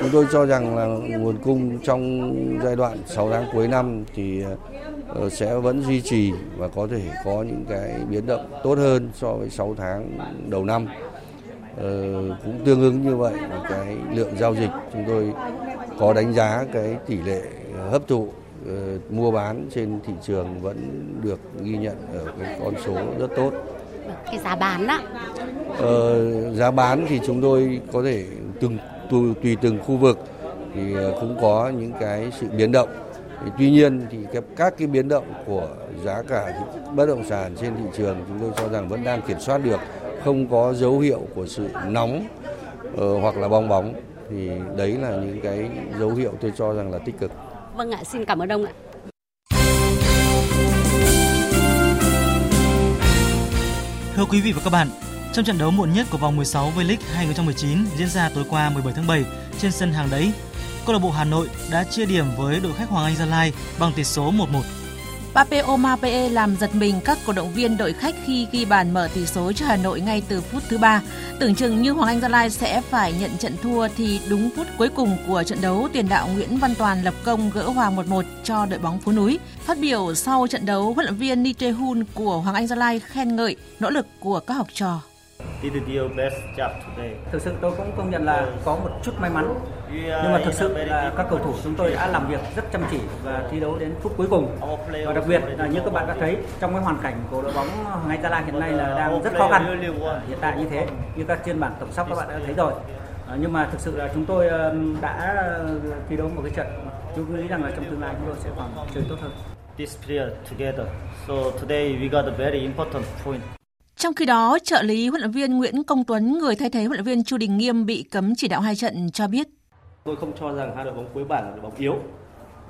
Chúng tôi cho rằng là nguồn cung trong giai đoạn 6 tháng cuối năm thì ờ, sẽ vẫn duy trì và có thể có những cái biến động tốt hơn so với 6 tháng đầu năm. Ờ, cũng tương ứng như vậy cái lượng giao dịch chúng tôi có đánh giá cái tỷ lệ hấp thụ uh, mua bán trên thị trường vẫn được ghi nhận ở cái con số rất tốt. Cái giá bán đó. Ờ, giá bán thì chúng tôi có thể từng tùy, tùy từng khu vực thì cũng có những cái sự biến động. Thì tuy nhiên thì các, các cái biến động của giá cả bất động sản trên thị trường chúng tôi cho rằng vẫn đang kiểm soát được, không có dấu hiệu của sự nóng uh, hoặc là bong bóng thì đấy là những cái dấu hiệu tôi cho rằng là tích cực. Vâng ạ, xin cảm ơn ông ạ. Thưa quý vị và các bạn, trong trận đấu muộn nhất của vòng 16 V-League 2019 diễn ra tối qua 17 tháng 7 trên sân hàng đẫy, câu lạc bộ Hà Nội đã chia điểm với đội khách Hoàng Anh Gia Lai bằng tỷ số 1-1. Papeo Pe làm giật mình các cổ động viên đội khách khi ghi bàn mở tỷ số cho Hà Nội ngay từ phút thứ ba. Tưởng chừng như Hoàng Anh Gia Lai sẽ phải nhận trận thua thì đúng phút cuối cùng của trận đấu, tiền đạo Nguyễn Văn Toàn lập công gỡ hòa 1-1 cho đội bóng Phú núi. Phát biểu sau trận đấu, huấn luyện viên Ni Hun của Hoàng Anh Gia Lai khen ngợi nỗ lực của các học trò. Thực sự tôi cũng công nhận là có một chút may mắn. Nhưng mà thực sự là các cầu thủ chúng tôi đã làm việc rất chăm chỉ và thi đấu đến phút cuối cùng. Và đặc biệt là như các bạn đã thấy trong cái hoàn cảnh của đội bóng ngay Gia Lai hiện nay là đang rất khó khăn. Hiện tại như thế, như các trên bảng tổng sắp các bạn đã thấy rồi. Nhưng mà thực sự là chúng tôi đã thi đấu một cái trận chúng nghĩ rằng là trong tương lai chúng tôi sẽ còn chơi tốt hơn. This period together. So today we got a very important point. Trong khi đó, trợ lý huấn luyện viên Nguyễn Công Tuấn, người thay thế huấn luyện viên Chu Đình Nghiêm bị cấm chỉ đạo hai trận cho biết. Tôi không cho rằng hai đội bóng cuối bảng là đội bóng yếu.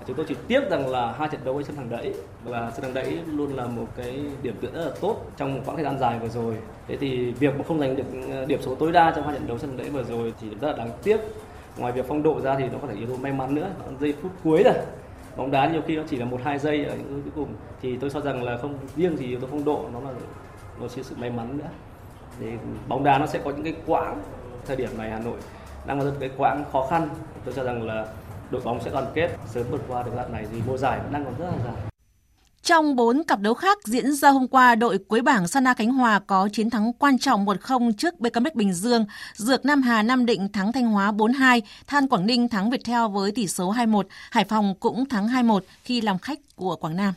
Chúng tôi chỉ tiếc rằng là hai trận đấu ở sân hàng đẫy và sân hàng đẫy luôn là một cái điểm tựa rất là tốt trong một quãng thời gian dài vừa rồi. Thế thì việc mà không giành được ờ, điểm số tối đa trong hai trận đấu sân hàng đẫy vừa rồi thì rất là đáng tiếc. Ngoài việc phong độ ra thì nó có thể yếu tố may mắn nữa. Giây phút cuối rồi bóng đá nhiều khi nó chỉ là một hai giây ở những cuối cùng thì tôi cho rằng là không riêng gì yếu tố phong độ nó là nó sẽ sự may mắn nữa. Thì bóng đá nó sẽ có những cái quãng thời điểm này Hà Nội đang có cái quãng khó khăn. Tôi cho rằng là đội bóng sẽ đoàn kết sớm vượt qua được đoạn này thì mùa giải vẫn đang còn rất là dài. Trong 4 cặp đấu khác diễn ra hôm qua, đội cuối bảng Sana Khánh Hòa có chiến thắng quan trọng 1-0 trước BKMX Bình Dương, Dược Nam Hà Nam Định thắng Thanh Hóa 4-2, Than Quảng Ninh thắng Viettel với tỷ số 2-1, Hải Phòng cũng thắng 2-1 khi làm khách của Quảng Nam.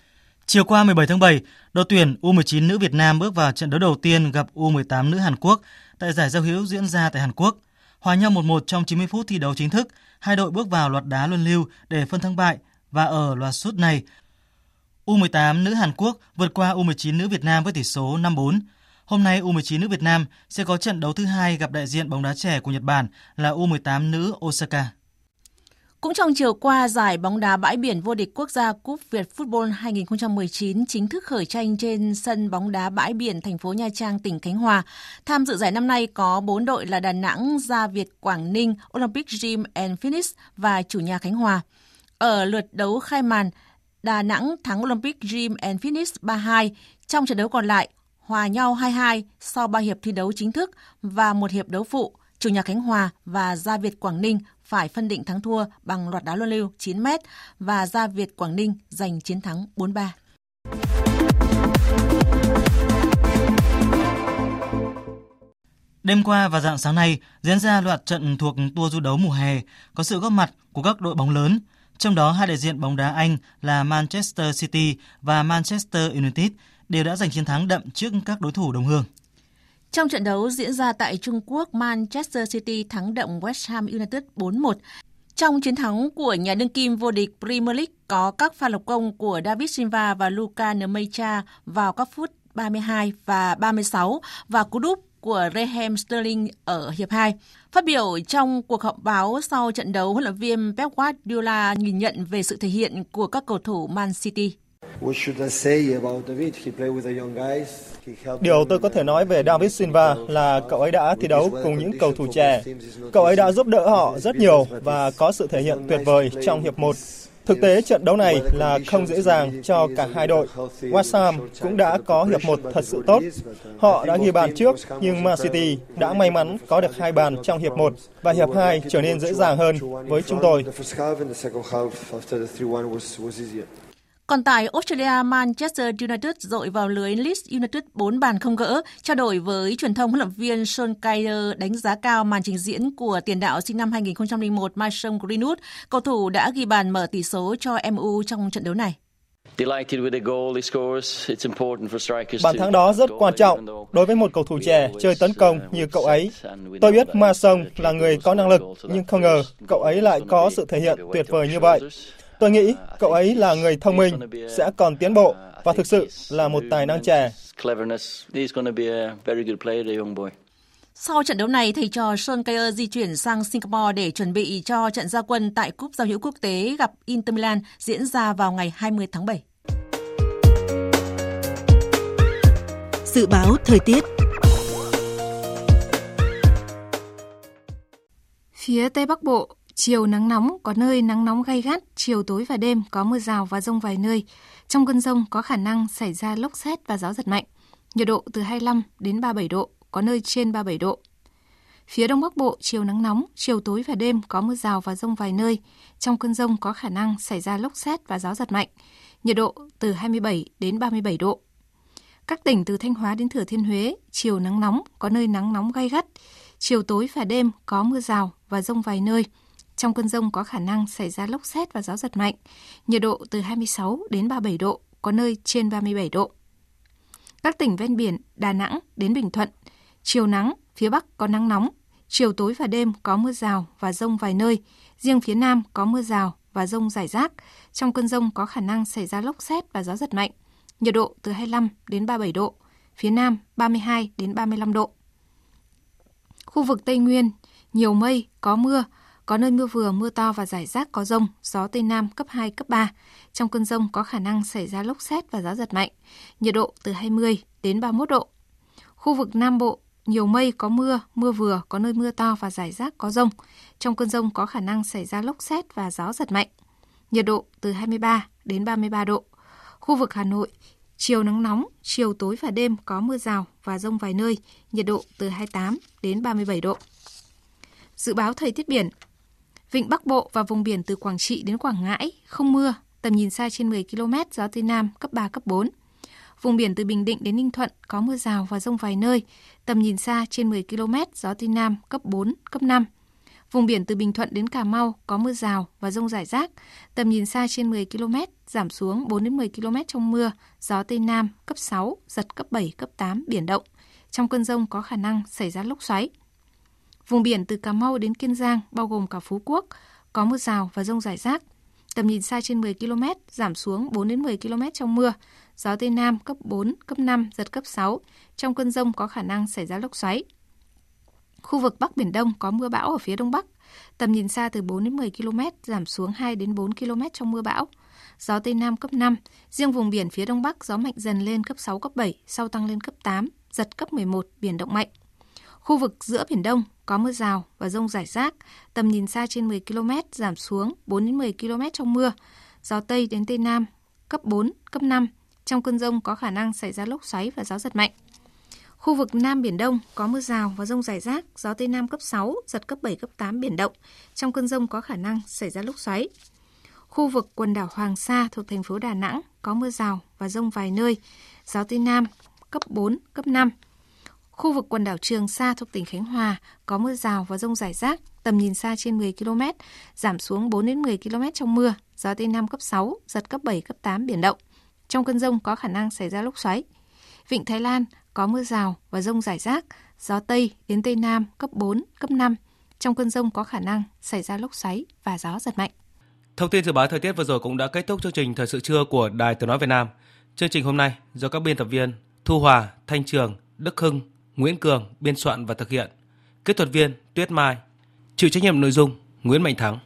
Chiều qua 17 tháng 7, đội tuyển U19 nữ Việt Nam bước vào trận đấu đầu tiên gặp U18 nữ Hàn Quốc tại giải giao hữu diễn ra tại Hàn Quốc. Hòa nhau 1-1 trong 90 phút thi đấu chính thức, hai đội bước vào loạt đá luân lưu để phân thắng bại và ở loạt sút này, U18 nữ Hàn Quốc vượt qua U19 nữ Việt Nam với tỷ số 5-4. Hôm nay U19 nữ Việt Nam sẽ có trận đấu thứ hai gặp đại diện bóng đá trẻ của Nhật Bản là U18 nữ Osaka. Cũng trong chiều qua, giải bóng đá bãi biển vô địch quốc gia Cúp Việt Football 2019 chính thức khởi tranh trên sân bóng đá bãi biển thành phố Nha Trang, tỉnh Khánh Hòa. Tham dự giải năm nay có 4 đội là Đà Nẵng, Gia Việt, Quảng Ninh, Olympic Gym and Fitness và chủ nhà Khánh Hòa. Ở lượt đấu khai màn, Đà Nẵng thắng Olympic Gym and Fitness 3-2. Trong trận đấu còn lại, hòa nhau 2-2 sau 3 hiệp thi đấu chính thức và một hiệp đấu phụ. Chủ nhà Khánh Hòa và Gia Việt Quảng Ninh phải phân định thắng thua bằng loạt đá luân lưu 9 m và Gia Việt Quảng Ninh giành chiến thắng 4-3. Đêm qua và dạng sáng nay diễn ra loạt trận thuộc tour du đấu mùa hè có sự góp mặt của các đội bóng lớn, trong đó hai đại diện bóng đá Anh là Manchester City và Manchester United đều đã giành chiến thắng đậm trước các đối thủ đồng hương. Trong trận đấu diễn ra tại Trung Quốc, Manchester City thắng đậm West Ham United 4-1. Trong chiến thắng của nhà đương kim vô địch Premier League có các pha lập công của David Silva và Luka Nmecha vào các phút 32 và 36 và cú đúp của Raheem Sterling ở hiệp 2. Phát biểu trong cuộc họp báo sau trận đấu, huấn luyện viên Pep Guardiola nhìn nhận về sự thể hiện của các cầu thủ Man City. Điều tôi có thể nói về David Silva là cậu ấy đã thi đấu cùng những cầu thủ trẻ. Cậu ấy đã giúp đỡ họ rất nhiều và có sự thể hiện tuyệt vời trong hiệp 1. Thực tế trận đấu này là không dễ dàng cho cả hai đội. West Ham cũng đã có hiệp 1 thật sự tốt. Họ đã ghi bàn trước nhưng Man City đã may mắn có được hai bàn trong hiệp 1 và hiệp 2 trở nên dễ dàng hơn với chúng tôi. Còn tại Australia, Manchester United dội vào lưới Leeds United 4 bàn không gỡ. Trao đổi với truyền thông, huấn luyện viên Sean Kyer đánh giá cao màn trình diễn của tiền đạo sinh năm 2001 Mason Greenwood. Cầu thủ đã ghi bàn mở tỷ số cho MU trong trận đấu này. Bàn thắng đó rất quan trọng đối với một cầu thủ trẻ chơi tấn công như cậu ấy. Tôi biết Mason là người có năng lực, nhưng không ngờ cậu ấy lại có sự thể hiện tuyệt vời như vậy. Tôi nghĩ cậu ấy là người thông minh, sẽ còn tiến bộ và thực sự là một tài năng trẻ. Sau trận đấu này, thầy trò Sean Kyer di chuyển sang Singapore để chuẩn bị cho trận gia quân tại Cúp Giao hữu Quốc tế gặp Inter Milan diễn ra vào ngày 20 tháng 7. Dự báo thời tiết Phía Tây Bắc Bộ, Chiều nắng nóng, có nơi nắng nóng gay gắt, chiều tối và đêm có mưa rào và rông vài nơi. Trong cơn rông có khả năng xảy ra lốc xét và gió giật mạnh. Nhiệt độ từ 25 đến 37 độ, có nơi trên 37 độ. Phía Đông Bắc Bộ, chiều nắng nóng, chiều tối và đêm có mưa rào và rông vài nơi. Trong cơn rông có khả năng xảy ra lốc xét và gió giật mạnh. Nhiệt độ từ 27 đến 37 độ. Các tỉnh từ Thanh Hóa đến Thừa Thiên Huế, chiều nắng nóng, có nơi nắng nóng gay gắt. Chiều tối và đêm có mưa rào và rông vài nơi. Trong cơn rông có khả năng xảy ra lốc xét và gió giật mạnh. Nhiệt độ từ 26 đến 37 độ, có nơi trên 37 độ. Các tỉnh ven biển Đà Nẵng đến Bình Thuận, chiều nắng, phía Bắc có nắng nóng, chiều tối và đêm có mưa rào và rông vài nơi, riêng phía Nam có mưa rào và rông rải rác. Trong cơn rông có khả năng xảy ra lốc xét và gió giật mạnh. Nhiệt độ từ 25 đến 37 độ, phía Nam 32 đến 35 độ. Khu vực Tây Nguyên, nhiều mây, có mưa, có nơi mưa vừa, mưa to và rải rác có rông, gió Tây Nam cấp 2, cấp 3. Trong cơn rông có khả năng xảy ra lốc xét và gió giật mạnh, nhiệt độ từ 20 đến 31 độ. Khu vực Nam Bộ, nhiều mây, có mưa, mưa vừa, có nơi mưa to và rải rác có rông. Trong cơn rông có khả năng xảy ra lốc xét và gió giật mạnh. Nhiệt độ từ 23 đến 33 độ. Khu vực Hà Nội, chiều nắng nóng, chiều tối và đêm có mưa rào và rông vài nơi, nhiệt độ từ 28 đến 37 độ. Dự báo thời tiết biển, Vịnh Bắc Bộ và vùng biển từ Quảng Trị đến Quảng Ngãi không mưa, tầm nhìn xa trên 10 km, gió Tây Nam cấp 3, cấp 4. Vùng biển từ Bình Định đến Ninh Thuận có mưa rào và rông vài nơi, tầm nhìn xa trên 10 km, gió Tây Nam cấp 4, cấp 5. Vùng biển từ Bình Thuận đến Cà Mau có mưa rào và rông rải rác, tầm nhìn xa trên 10 km, giảm xuống 4 đến 10 km trong mưa, gió Tây Nam cấp 6, giật cấp 7, cấp 8, biển động. Trong cơn rông có khả năng xảy ra lốc xoáy. Vùng biển từ Cà Mau đến Kiên Giang, bao gồm cả Phú Quốc, có mưa rào và rông rải rác. Tầm nhìn xa trên 10 km, giảm xuống 4 đến 10 km trong mưa. Gió Tây Nam cấp 4, cấp 5, giật cấp 6. Trong cơn rông có khả năng xảy ra lốc xoáy. Khu vực Bắc Biển Đông có mưa bão ở phía Đông Bắc. Tầm nhìn xa từ 4 đến 10 km, giảm xuống 2 đến 4 km trong mưa bão. Gió Tây Nam cấp 5, riêng vùng biển phía Đông Bắc gió mạnh dần lên cấp 6, cấp 7, sau tăng lên cấp 8, giật cấp 11, biển động mạnh. Khu vực giữa Biển Đông có mưa rào và rông rải rác, tầm nhìn xa trên 10 km, giảm xuống 4 đến 10 km trong mưa. Gió Tây đến Tây Nam cấp 4, cấp 5. Trong cơn rông có khả năng xảy ra lốc xoáy và gió giật mạnh. Khu vực Nam Biển Đông có mưa rào và rông rải rác, gió Tây Nam cấp 6, giật cấp 7, cấp 8 biển động. Trong cơn rông có khả năng xảy ra lốc xoáy. Khu vực quần đảo Hoàng Sa thuộc thành phố Đà Nẵng có mưa rào và rông vài nơi, gió Tây Nam cấp 4, cấp 5. Khu vực quần đảo Trường Sa thuộc tỉnh Khánh Hòa có mưa rào và rông rải rác, tầm nhìn xa trên 10 km, giảm xuống 4 đến 10 km trong mưa, gió Tây Nam cấp 6, giật cấp 7, cấp 8 biển động. Trong cơn rông có khả năng xảy ra lốc xoáy. Vịnh Thái Lan có mưa rào và rông rải rác, gió Tây đến Tây Nam cấp 4, cấp 5. Trong cơn rông có khả năng xảy ra lốc xoáy và gió giật mạnh. Thông tin dự báo thời tiết vừa rồi cũng đã kết thúc chương trình Thời sự trưa của Đài Tiếng Nói Việt Nam. Chương trình hôm nay do các biên tập viên Thu Hòa, Thanh Trường, Đức Hưng, Nguyễn Cường, biên soạn và thực hiện. Kỹ thuật viên Tuyết Mai. Chịu trách nhiệm nội dung Nguyễn Mạnh Thắng.